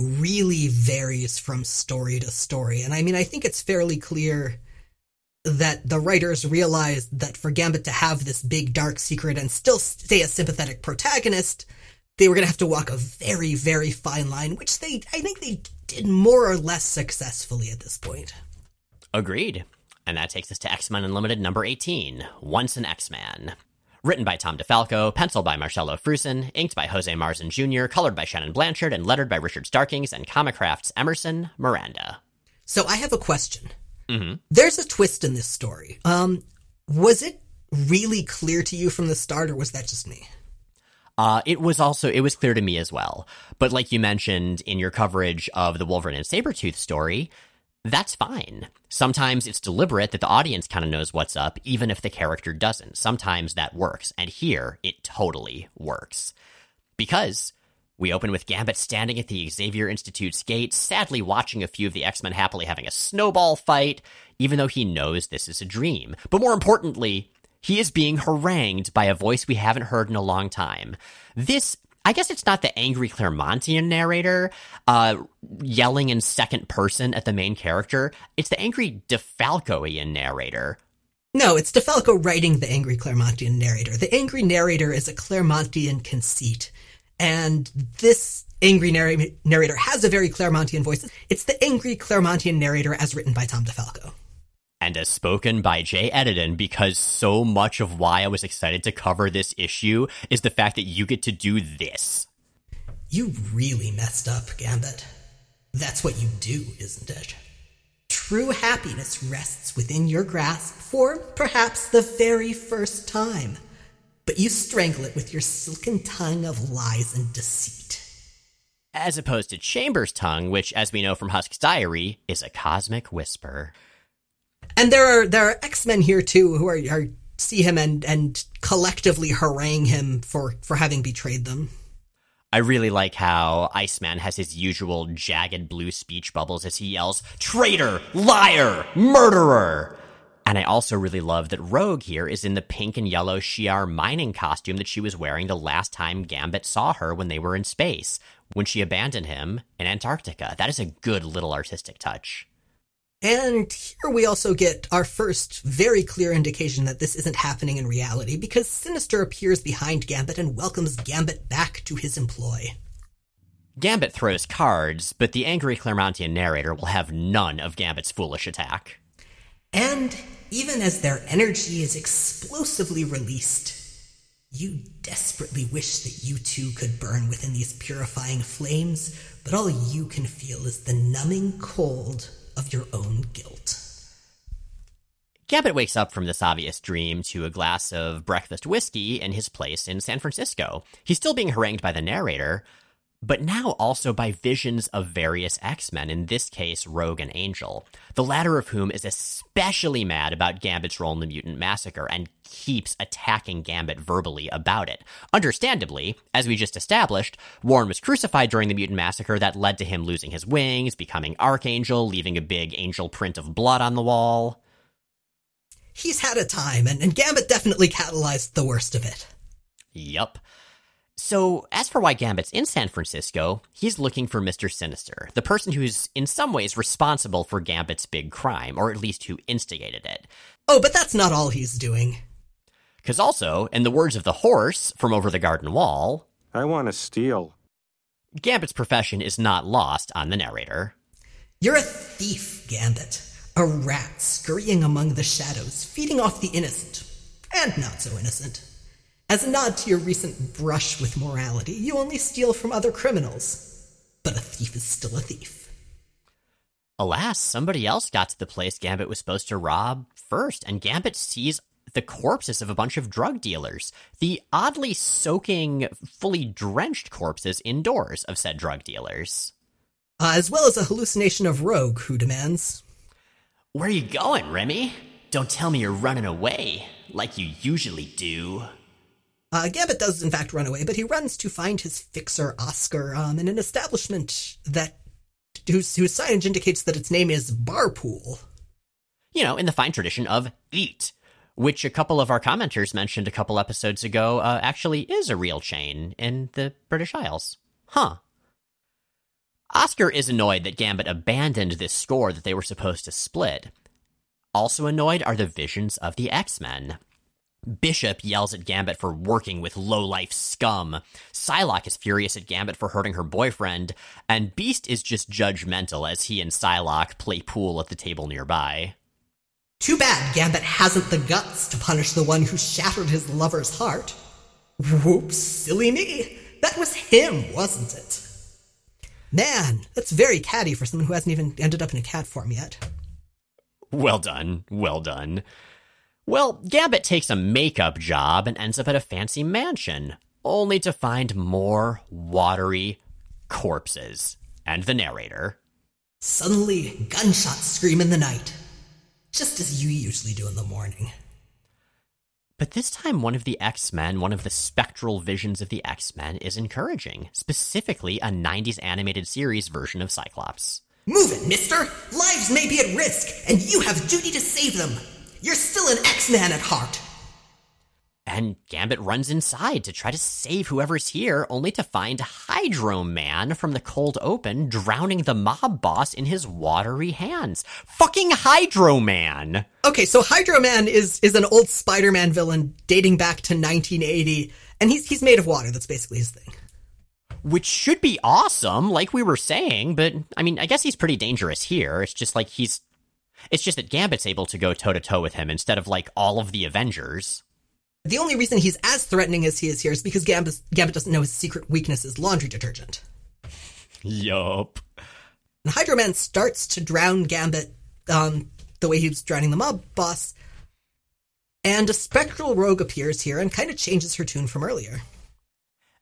really varies from story to story. And I mean, I think it's fairly clear that the writers realized that for Gambit to have this big dark secret and still stay a sympathetic protagonist, they were going to have to walk a very, very fine line, which they, I think they did more or less successfully at this point. Agreed. And that takes us to X Men Unlimited number 18, Once an X Man. Written by Tom DeFalco, penciled by Marcelo Frusin, inked by Jose Marzan Jr., colored by Shannon Blanchard, and lettered by Richard Starkings and Comicraft's Emerson Miranda. So I have a question. Mm-hmm. There's a twist in this story. Um, was it really clear to you from the start, or was that just me? Uh, it was also it was clear to me as well. But like you mentioned in your coverage of the Wolverine and Sabretooth story, that's fine. Sometimes it's deliberate that the audience kind of knows what's up, even if the character doesn't. Sometimes that works, and here it totally works. Because we open with Gambit standing at the Xavier Institute's gate, sadly watching a few of the X Men happily having a snowball fight, even though he knows this is a dream. But more importantly, He is being harangued by a voice we haven't heard in a long time. This I guess it's not the angry Claremontian narrator uh, yelling in second person at the main character. It's the angry DeFalcoian narrator. No, it's DeFalco writing the angry Claremontian narrator. The angry narrator is a Claremontian conceit. And this angry narr- narrator has a very Claremontian voice. It's the angry Claremontian narrator as written by Tom DeFalco and as spoken by Jay Edidin because so much of why I was excited to cover this issue is the fact that you get to do this. You really messed up, Gambit. That's what you do, isn't it? True happiness rests within your grasp for perhaps the very first time, but you strangle it with your silken tongue of lies and deceit. As opposed to Chambers' tongue, which, as we know from Husk's diary, is a cosmic whisper. And there are there are X Men here too who are, are see him and and collectively harangue him for for having betrayed them. I really like how Iceman has his usual jagged blue speech bubbles as he yells, Traitor! Liar! Murderer! And I also really love that Rogue here is in the pink and yellow Shi'ar mining costume that she was wearing the last time Gambit saw her when they were in space, when she abandoned him in Antarctica. That is a good little artistic touch. And here we also get our first very clear indication that this isn't happening in reality because Sinister appears behind Gambit and welcomes Gambit back to his employ. Gambit throws cards, but the angry Claremontian narrator will have none of Gambit's foolish attack. And even as their energy is explosively released, you desperately wish that you too could burn within these purifying flames, but all you can feel is the numbing cold of your own guilt. Gambit wakes up from this obvious dream to a glass of breakfast whiskey in his place in San Francisco. He's still being harangued by the narrator, but now also by visions of various X-Men, in this case, Rogue and Angel, the latter of whom is especially mad about Gambit's role in the Mutant Massacre and keeps attacking Gambit verbally about it. Understandably, as we just established, Warren was crucified during the Mutant Massacre that led to him losing his wings, becoming Archangel, leaving a big angel print of blood on the wall. He's had a time, and, and Gambit definitely catalyzed the worst of it. Yup. So, as for why Gambit's in San Francisco, he's looking for Mr. Sinister, the person who's in some ways responsible for Gambit's big crime, or at least who instigated it. Oh, but that's not all he's doing. Because also, in the words of the horse from over the garden wall, I want to steal. Gambit's profession is not lost on the narrator. You're a thief, Gambit. A rat scurrying among the shadows, feeding off the innocent, and not so innocent. As a nod to your recent brush with morality, you only steal from other criminals. But a thief is still a thief. Alas, somebody else got to the place Gambit was supposed to rob first, and Gambit sees the corpses of a bunch of drug dealers. The oddly soaking, fully drenched corpses indoors of said drug dealers. Uh, as well as a hallucination of Rogue, who demands, Where are you going, Remy? Don't tell me you're running away, like you usually do. Uh, Gambit does, in fact, run away, but he runs to find his fixer, Oscar, um, in an establishment that whose, whose signage indicates that its name is Barpool. You know, in the fine tradition of Eat, which a couple of our commenters mentioned a couple episodes ago uh, actually is a real chain in the British Isles. Huh. Oscar is annoyed that Gambit abandoned this score that they were supposed to split. Also annoyed are the visions of the X Men. Bishop yells at Gambit for working with low-life scum. Psylocke is furious at Gambit for hurting her boyfriend, and Beast is just judgmental as he and Psylocke play pool at the table nearby. Too bad Gambit hasn't the guts to punish the one who shattered his lover's heart. Whoops, silly me. That was him, wasn't it? Man, that's very catty for someone who hasn't even ended up in a cat form yet. Well done, well done. Well, Gambit takes a makeup job and ends up at a fancy mansion, only to find more watery corpses. And the narrator. Suddenly, gunshots scream in the night, just as you usually do in the morning. But this time, one of the X Men, one of the spectral visions of the X Men, is encouraging, specifically a 90s animated series version of Cyclops. Move it, mister! Lives may be at risk, and you have duty to save them! You're still an X Man at heart! And Gambit runs inside to try to save whoever's here, only to find Hydro Man from the cold open drowning the mob boss in his watery hands. Fucking Hydro Man! Okay, so Hydro Man is is an old Spider-Man villain dating back to 1980, and he's he's made of water. That's basically his thing. Which should be awesome, like we were saying, but I mean, I guess he's pretty dangerous here. It's just like he's. It's just that Gambit's able to go toe to toe with him instead of like all of the Avengers. The only reason he's as threatening as he is here is because Gambit, Gambit doesn't know his secret weakness is laundry detergent. Yup. And Hydro Man starts to drown Gambit um, the way he was drowning the mob boss, and a spectral rogue appears here and kind of changes her tune from earlier.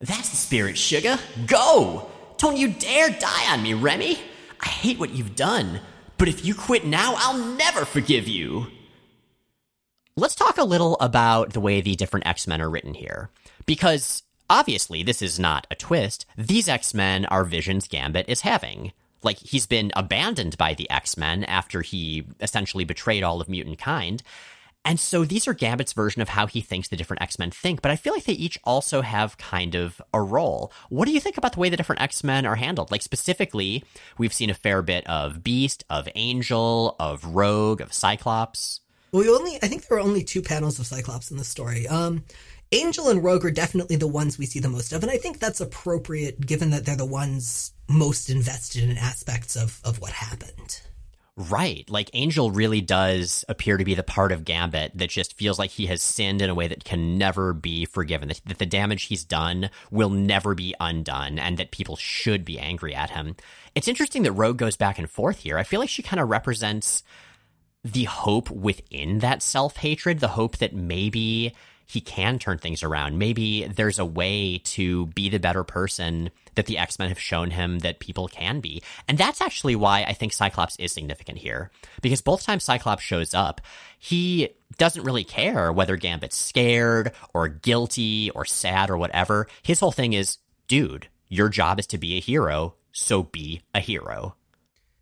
That's the spirit, Sugar. Go! Don't you dare die on me, Remy! I hate what you've done, but if you quit now, I'll never forgive you! Let's talk a little about the way the different X Men are written here. Because obviously, this is not a twist. These X Men are Vision's Gambit is having. Like, he's been abandoned by the X Men after he essentially betrayed all of mutant kind. And so these are Gambit's version of how he thinks the different X Men think, but I feel like they each also have kind of a role. What do you think about the way the different X Men are handled? Like, specifically, we've seen a fair bit of Beast, of Angel, of Rogue, of Cyclops. We only I think there are only two panels of Cyclops in the story. Um, Angel and Rogue are definitely the ones we see the most of, and I think that's appropriate given that they're the ones most invested in aspects of of what happened. Right. Like Angel really does appear to be the part of Gambit that just feels like he has sinned in a way that can never be forgiven, that, that the damage he's done will never be undone, and that people should be angry at him. It's interesting that Rogue goes back and forth here. I feel like she kind of represents the hope within that self hatred, the hope that maybe he can turn things around. Maybe there's a way to be the better person that the X Men have shown him that people can be. And that's actually why I think Cyclops is significant here. Because both times Cyclops shows up, he doesn't really care whether Gambit's scared or guilty or sad or whatever. His whole thing is, dude, your job is to be a hero, so be a hero.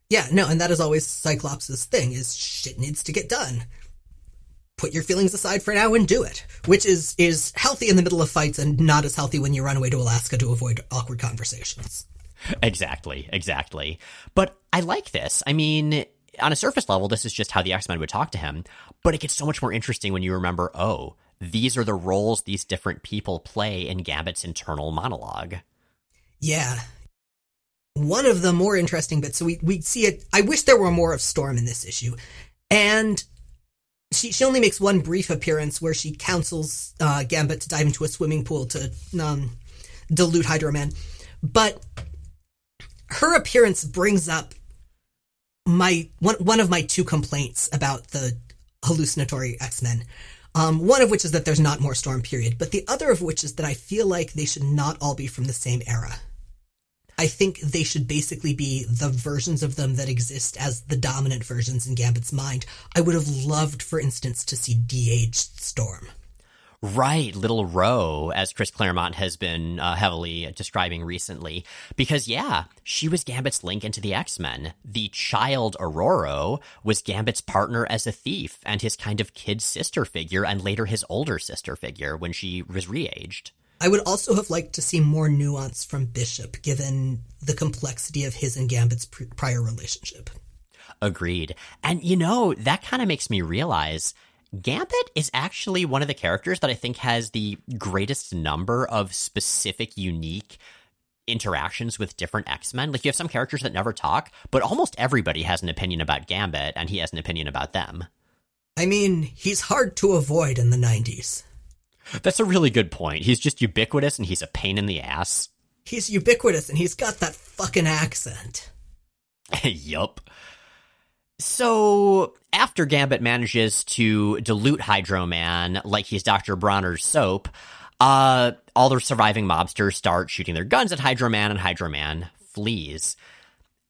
Yeah, no, and that is always Cyclops' thing is shit needs to get done. Put your feelings aside for now and do it. Which is is healthy in the middle of fights and not as healthy when you run away to Alaska to avoid awkward conversations. Exactly, exactly. But I like this. I mean, on a surface level, this is just how the X Men would talk to him. But it gets so much more interesting when you remember, oh, these are the roles these different people play in Gambit's internal monologue. Yeah, one of the more interesting bits. So we, we see it. I wish there were more of Storm in this issue. And she, she only makes one brief appearance where she counsels uh, Gambit to dive into a swimming pool to um, dilute Hydro Man. But her appearance brings up my one one of my two complaints about the hallucinatory X Men. Um, one of which is that there's not more Storm, period. But the other of which is that I feel like they should not all be from the same era. I think they should basically be the versions of them that exist as the dominant versions in Gambit's mind. I would have loved, for instance, to see de-aged Storm. Right, Little Ro, as Chris Claremont has been uh, heavily describing recently. Because, yeah, she was Gambit's link into the X Men. The child Ororo was Gambit's partner as a thief and his kind of kid sister figure, and later his older sister figure when she was re aged. I would also have liked to see more nuance from Bishop, given the complexity of his and Gambit's prior relationship. Agreed. And you know, that kind of makes me realize Gambit is actually one of the characters that I think has the greatest number of specific, unique interactions with different X Men. Like, you have some characters that never talk, but almost everybody has an opinion about Gambit, and he has an opinion about them. I mean, he's hard to avoid in the 90s. That's a really good point. He's just ubiquitous and he's a pain in the ass. He's ubiquitous and he's got that fucking accent. yup. So, after Gambit manages to dilute Hydro Man like he's Dr. Bronner's soap, uh, all the surviving mobsters start shooting their guns at Hydro Man, and Hydro Man flees.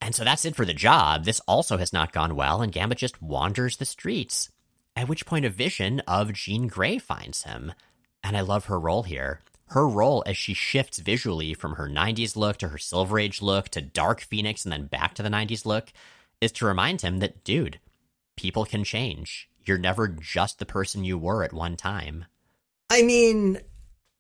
And so that's it for the job. This also has not gone well, and Gambit just wanders the streets. At which point, a vision of Jean Grey finds him. And I love her role here. Her role as she shifts visually from her 90s look to her Silver Age look to Dark Phoenix and then back to the 90s look is to remind him that, dude, people can change. You're never just the person you were at one time. I mean,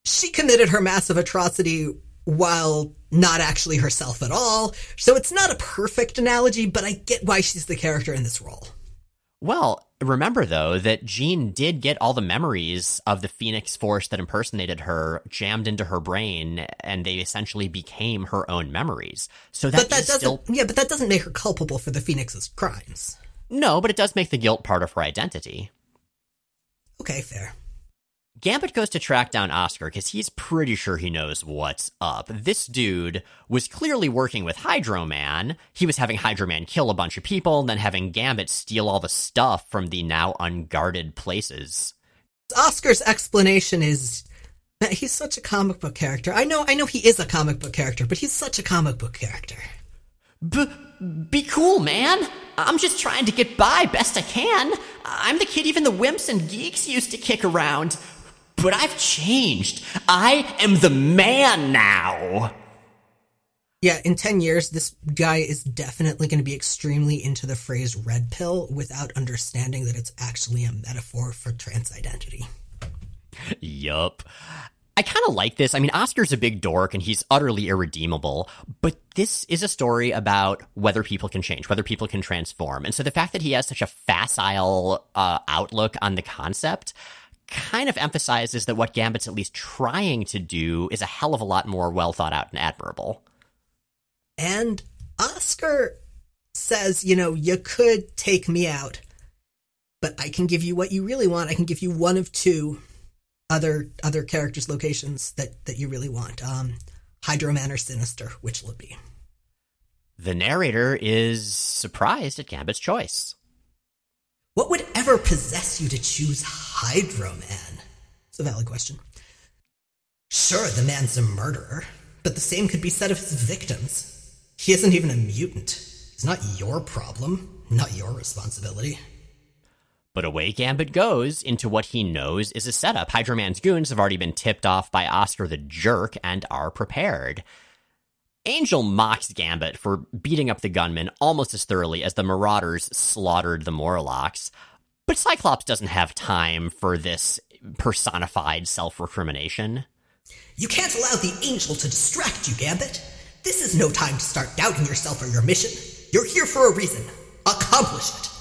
she committed her massive atrocity while not actually herself at all. So it's not a perfect analogy, but I get why she's the character in this role. Well, remember though that Jean did get all the memories of the Phoenix Force that impersonated her jammed into her brain, and they essentially became her own memories. So that, but that doesn't, still yeah, but that doesn't make her culpable for the Phoenix's crimes. no, but it does make the guilt part of her identity. Okay, fair. Gambit goes to track down Oscar because he's pretty sure he knows what's up. This dude was clearly working with Hydro Man. He was having Hydro Man kill a bunch of people, and then having Gambit steal all the stuff from the now unguarded places. Oscar's explanation is man, he's such a comic book character. I know, I know he is a comic book character, but he's such a comic book character. B- be cool, man. I'm just trying to get by best I can. I'm the kid even the wimps and geeks used to kick around. But I've changed. I am the man now. Yeah, in 10 years, this guy is definitely going to be extremely into the phrase red pill without understanding that it's actually a metaphor for trans identity. Yup. I kind of like this. I mean, Oscar's a big dork and he's utterly irredeemable, but this is a story about whether people can change, whether people can transform. And so the fact that he has such a facile uh, outlook on the concept kind of emphasizes that what Gambit's at least trying to do is a hell of a lot more well thought out and admirable. And Oscar says, you know, you could take me out, but I can give you what you really want. I can give you one of two other other characters' locations that that you really want. Um, Hydroman or Sinister, which will it be? The narrator is surprised at Gambit's choice. What would ever possess you to choose Hydro Man? It's a valid question. Sure, the man's a murderer, but the same could be said of his victims. He isn't even a mutant. It's not your problem, not your responsibility. But away Gambit goes into what he knows is a setup. Hydro Man's goons have already been tipped off by Oscar the jerk and are prepared. Angel mocks Gambit for beating up the gunmen almost as thoroughly as the Marauders slaughtered the Morlocks. But Cyclops doesn't have time for this personified self recrimination. You can't allow the angel to distract you, Gambit. This is no time to start doubting yourself or your mission. You're here for a reason. Accomplish it.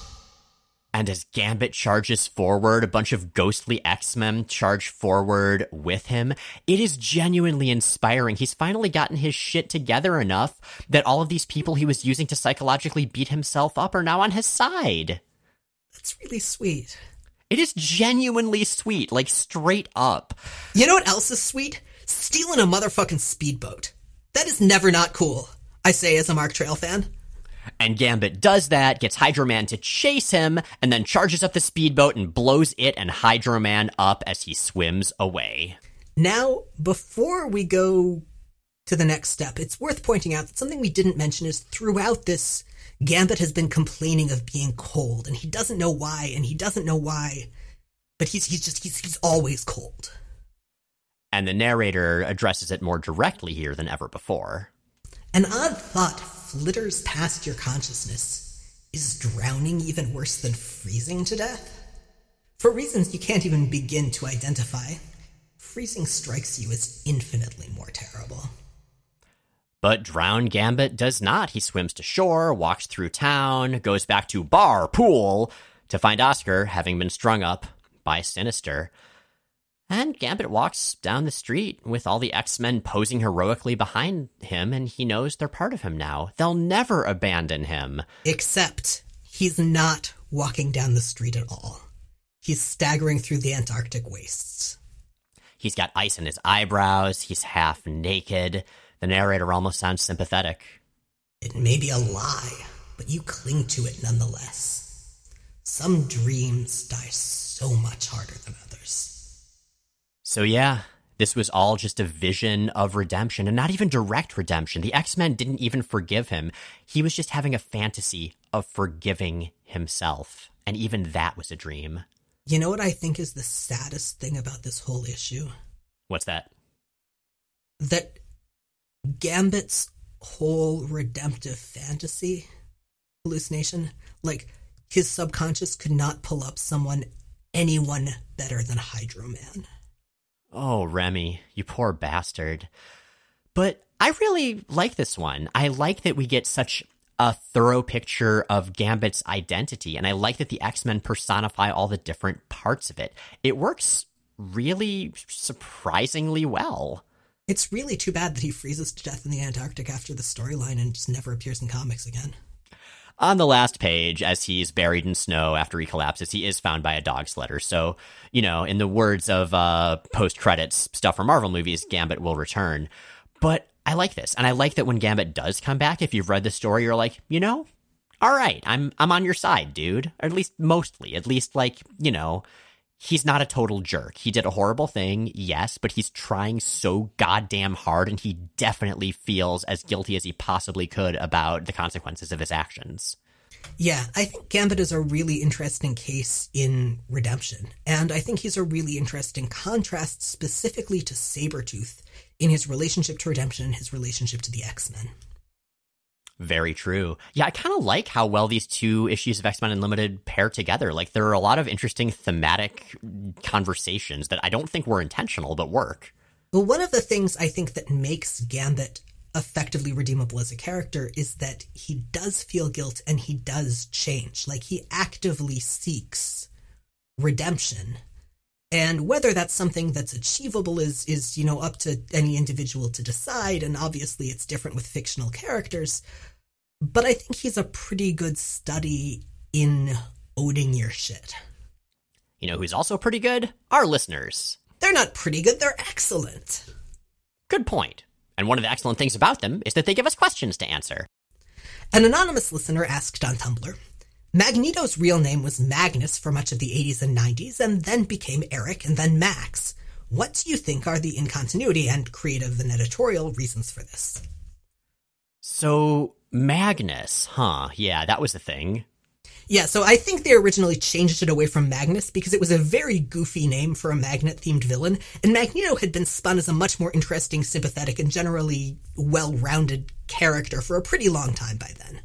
And as Gambit charges forward, a bunch of ghostly X Men charge forward with him. It is genuinely inspiring. He's finally gotten his shit together enough that all of these people he was using to psychologically beat himself up are now on his side. That's really sweet. It is genuinely sweet, like straight up. You know what else is sweet? Stealing a motherfucking speedboat. That is never not cool. I say as a Mark Trail fan. And Gambit does that, gets Hydro-Man to chase him, and then charges up the speedboat and blows it and Hydro-Man up as he swims away. Now, before we go to the next step, it's worth pointing out that something we didn't mention is throughout this, Gambit has been complaining of being cold, and he doesn't know why, and he doesn't know why, but he's he's just he's he's always cold. And the narrator addresses it more directly here than ever before. An odd thought flitters past your consciousness. Is drowning even worse than freezing to death? For reasons you can't even begin to identify, freezing strikes you as infinitely more terrible. But Drown Gambit does not. He swims to shore, walks through town, goes back to bar, pool, to find Oscar having been strung up by Sinister. And Gambit walks down the street with all the X Men posing heroically behind him, and he knows they're part of him now. They'll never abandon him. Except he's not walking down the street at all. He's staggering through the Antarctic wastes. He's got ice in his eyebrows, he's half naked. The narrator almost sounds sympathetic. It may be a lie, but you cling to it nonetheless. Some dreams die so much harder than others. So, yeah, this was all just a vision of redemption and not even direct redemption. The X Men didn't even forgive him. He was just having a fantasy of forgiving himself. And even that was a dream. You know what I think is the saddest thing about this whole issue? What's that? That Gambit's whole redemptive fantasy hallucination, like his subconscious could not pull up someone, anyone better than Hydro Man. Oh, Remy, you poor bastard. But I really like this one. I like that we get such a thorough picture of Gambit's identity, and I like that the X Men personify all the different parts of it. It works really surprisingly well. It's really too bad that he freezes to death in the Antarctic after the storyline and just never appears in comics again. On the last page, as he's buried in snow after he collapses, he is found by a dog sledder. So, you know, in the words of uh, post credits stuff for Marvel movies, Gambit will return. But I like this, and I like that when Gambit does come back, if you've read the story, you're like, you know, all right, I'm I'm on your side, dude. Or at least mostly. At least like, you know, he's not a total jerk. He did a horrible thing, yes, but he's trying so goddamn hard and he definitely feels as guilty as he possibly could about the consequences of his actions. Yeah, I think Gambit is a really interesting case in redemption. And I think he's a really interesting contrast specifically to Sabretooth in his relationship to redemption and his relationship to the X Men. Very true. Yeah, I kind of like how well these two issues of X Men Unlimited pair together. Like, there are a lot of interesting thematic conversations that I don't think were intentional, but work. Well, one of the things I think that makes Gambit effectively redeemable as a character is that he does feel guilt and he does change. Like, he actively seeks redemption. And whether that's something that's achievable is, is, you know, up to any individual to decide. And obviously it's different with fictional characters but I think he's a pretty good study in owning your shit. You know who's also pretty good? Our listeners. They're not pretty good, they're excellent. Good point. And one of the excellent things about them is that they give us questions to answer. An anonymous listener asked on Tumblr Magneto's real name was Magnus for much of the 80s and 90s, and then became Eric and then Max. What do you think are the incontinuity and creative and editorial reasons for this? So, Magnus, huh? Yeah, that was the thing. Yeah, so I think they originally changed it away from Magnus because it was a very goofy name for a magnet themed villain, and Magneto had been spun as a much more interesting, sympathetic, and generally well rounded character for a pretty long time by then.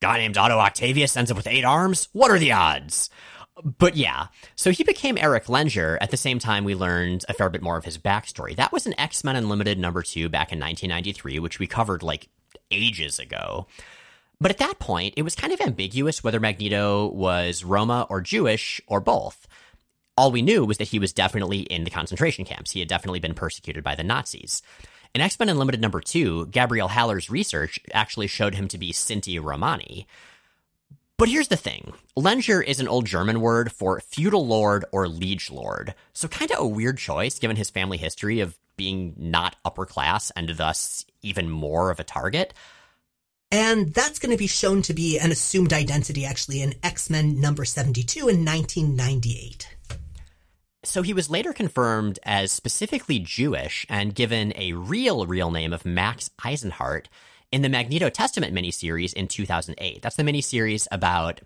Guy named Otto Octavius ends up with eight arms? What are the odds? But yeah, so he became Eric Lehnsherr at the same time we learned a fair bit more of his backstory. That was an X Men Unlimited number two back in 1993, which we covered like ages ago. But at that point, it was kind of ambiguous whether Magneto was Roma or Jewish or both. All we knew was that he was definitely in the concentration camps. He had definitely been persecuted by the Nazis. In X Men Unlimited number two, Gabriel Haller's research actually showed him to be Sinti Romani. But here's the thing Lehnsherr is an old German word for feudal lord or liege lord, so kind of a weird choice given his family history of being not upper class and thus even more of a target. And that's going to be shown to be an assumed identity actually in X Men number 72 in 1998. So he was later confirmed as specifically Jewish and given a real, real name of Max Eisenhart in the Magneto Testament miniseries in 2008. That's the miniseries about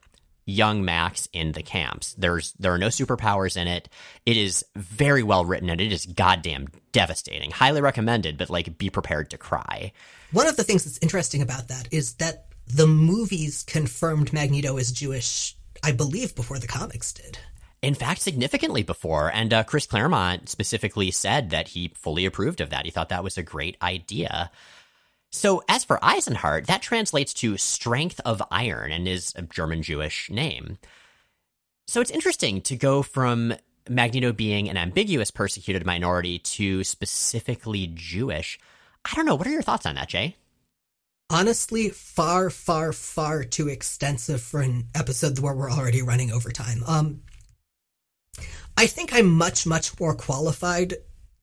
young Max in the camps. There's there are no superpowers in it. It is very well written and it is goddamn devastating. Highly recommended, but like be prepared to cry. One of the things that's interesting about that is that the movies confirmed Magneto as Jewish, I believe, before the comics did. In fact, significantly before. And uh, Chris Claremont specifically said that he fully approved of that. He thought that was a great idea. So, as for Eisenhart, that translates to strength of iron and is a German Jewish name. So, it's interesting to go from Magneto being an ambiguous persecuted minority to specifically Jewish. I don't know. What are your thoughts on that, Jay? Honestly, far, far, far too extensive for an episode where we're already running over time. Um, I think I'm much, much more qualified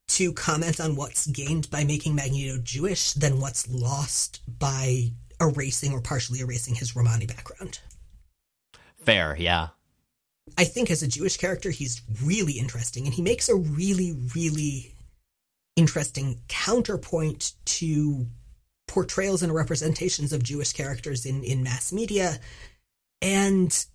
to comment on what's gained by making Magneto Jewish than what's lost by erasing or partially erasing his Romani background. Fair, yeah. I think as a Jewish character, he's really interesting, and he makes a really, really interesting counterpoint to portrayals and representations of Jewish characters in, in mass media. And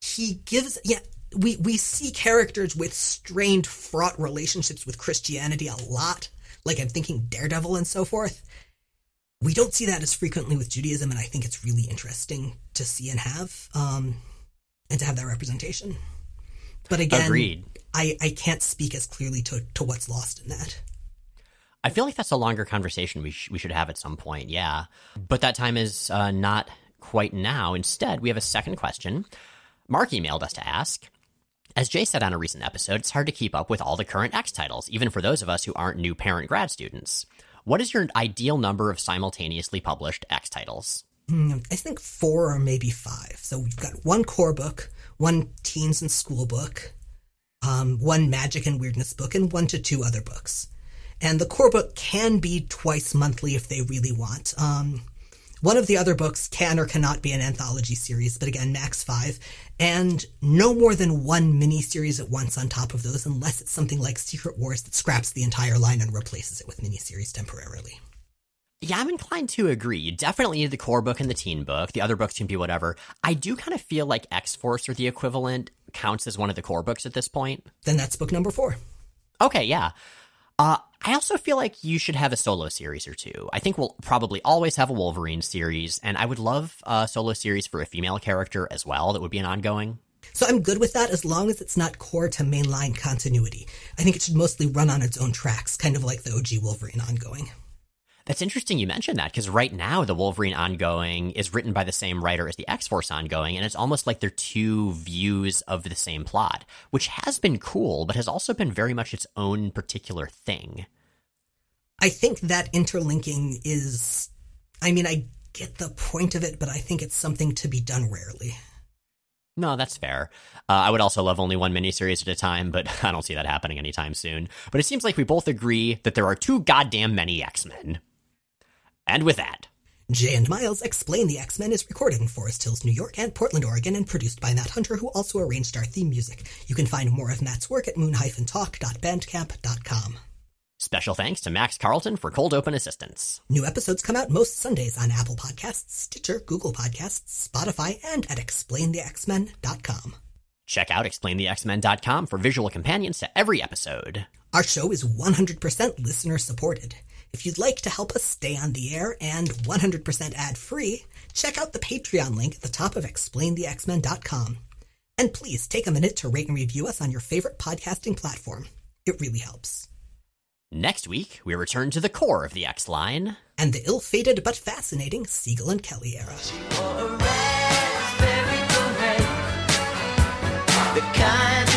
he gives, yeah, we we see characters with strained, fraught relationships with Christianity a lot. Like I'm thinking Daredevil and so forth. We don't see that as frequently with Judaism, and I think it's really interesting to see and have, um, and to have that representation. But again, Agreed. I, I can't speak as clearly to, to what's lost in that. I feel like that's a longer conversation we, sh- we should have at some point, yeah. But that time is uh, not quite now. Instead, we have a second question. Mark emailed us to ask As Jay said on a recent episode, it's hard to keep up with all the current X titles, even for those of us who aren't new parent grad students. What is your ideal number of simultaneously published X titles? Hmm, I think four or maybe five. So we've got one core book, one teens and school book, um, one magic and weirdness book, and one to two other books. And the core book can be twice monthly if they really want. Um, one of the other books can or cannot be an anthology series, but again, max five. And no more than one miniseries at once on top of those, unless it's something like Secret Wars that scraps the entire line and replaces it with miniseries temporarily. Yeah, I'm inclined to agree. You definitely need the core book and the teen book. The other books can be whatever. I do kind of feel like X Force or the equivalent counts as one of the core books at this point. Then that's book number four. Okay, yeah. Uh, I also feel like you should have a solo series or two. I think we'll probably always have a Wolverine series, and I would love a solo series for a female character as well that would be an ongoing. So I'm good with that as long as it's not core to mainline continuity. I think it should mostly run on its own tracks, kind of like the OG Wolverine ongoing. That's interesting you mentioned that because right now the Wolverine ongoing is written by the same writer as the X Force ongoing, and it's almost like they're two views of the same plot, which has been cool, but has also been very much its own particular thing. I think that interlinking is. I mean, I get the point of it, but I think it's something to be done rarely. No, that's fair. Uh, I would also love only one miniseries at a time, but I don't see that happening anytime soon. But it seems like we both agree that there are too goddamn many X Men. And with that, Jay and Miles Explain the X Men is recorded in Forest Hills, New York and Portland, Oregon, and produced by Matt Hunter, who also arranged our theme music. You can find more of Matt's work at moon-talk.bandcamp.com. Special thanks to Max Carlton for cold open assistance. New episodes come out most Sundays on Apple Podcasts, Stitcher, Google Podcasts, Spotify, and at explainthexmen.com. Check out explainthexmen.com for visual companions to every episode. Our show is 100% listener supported. If you'd like to help us stay on the air and 100% ad free, check out the Patreon link at the top of explainthexmen.com. And please take a minute to rate and review us on your favorite podcasting platform. It really helps. Next week, we return to the core of the X line and the ill fated but fascinating Seagle and Kelly era. The kind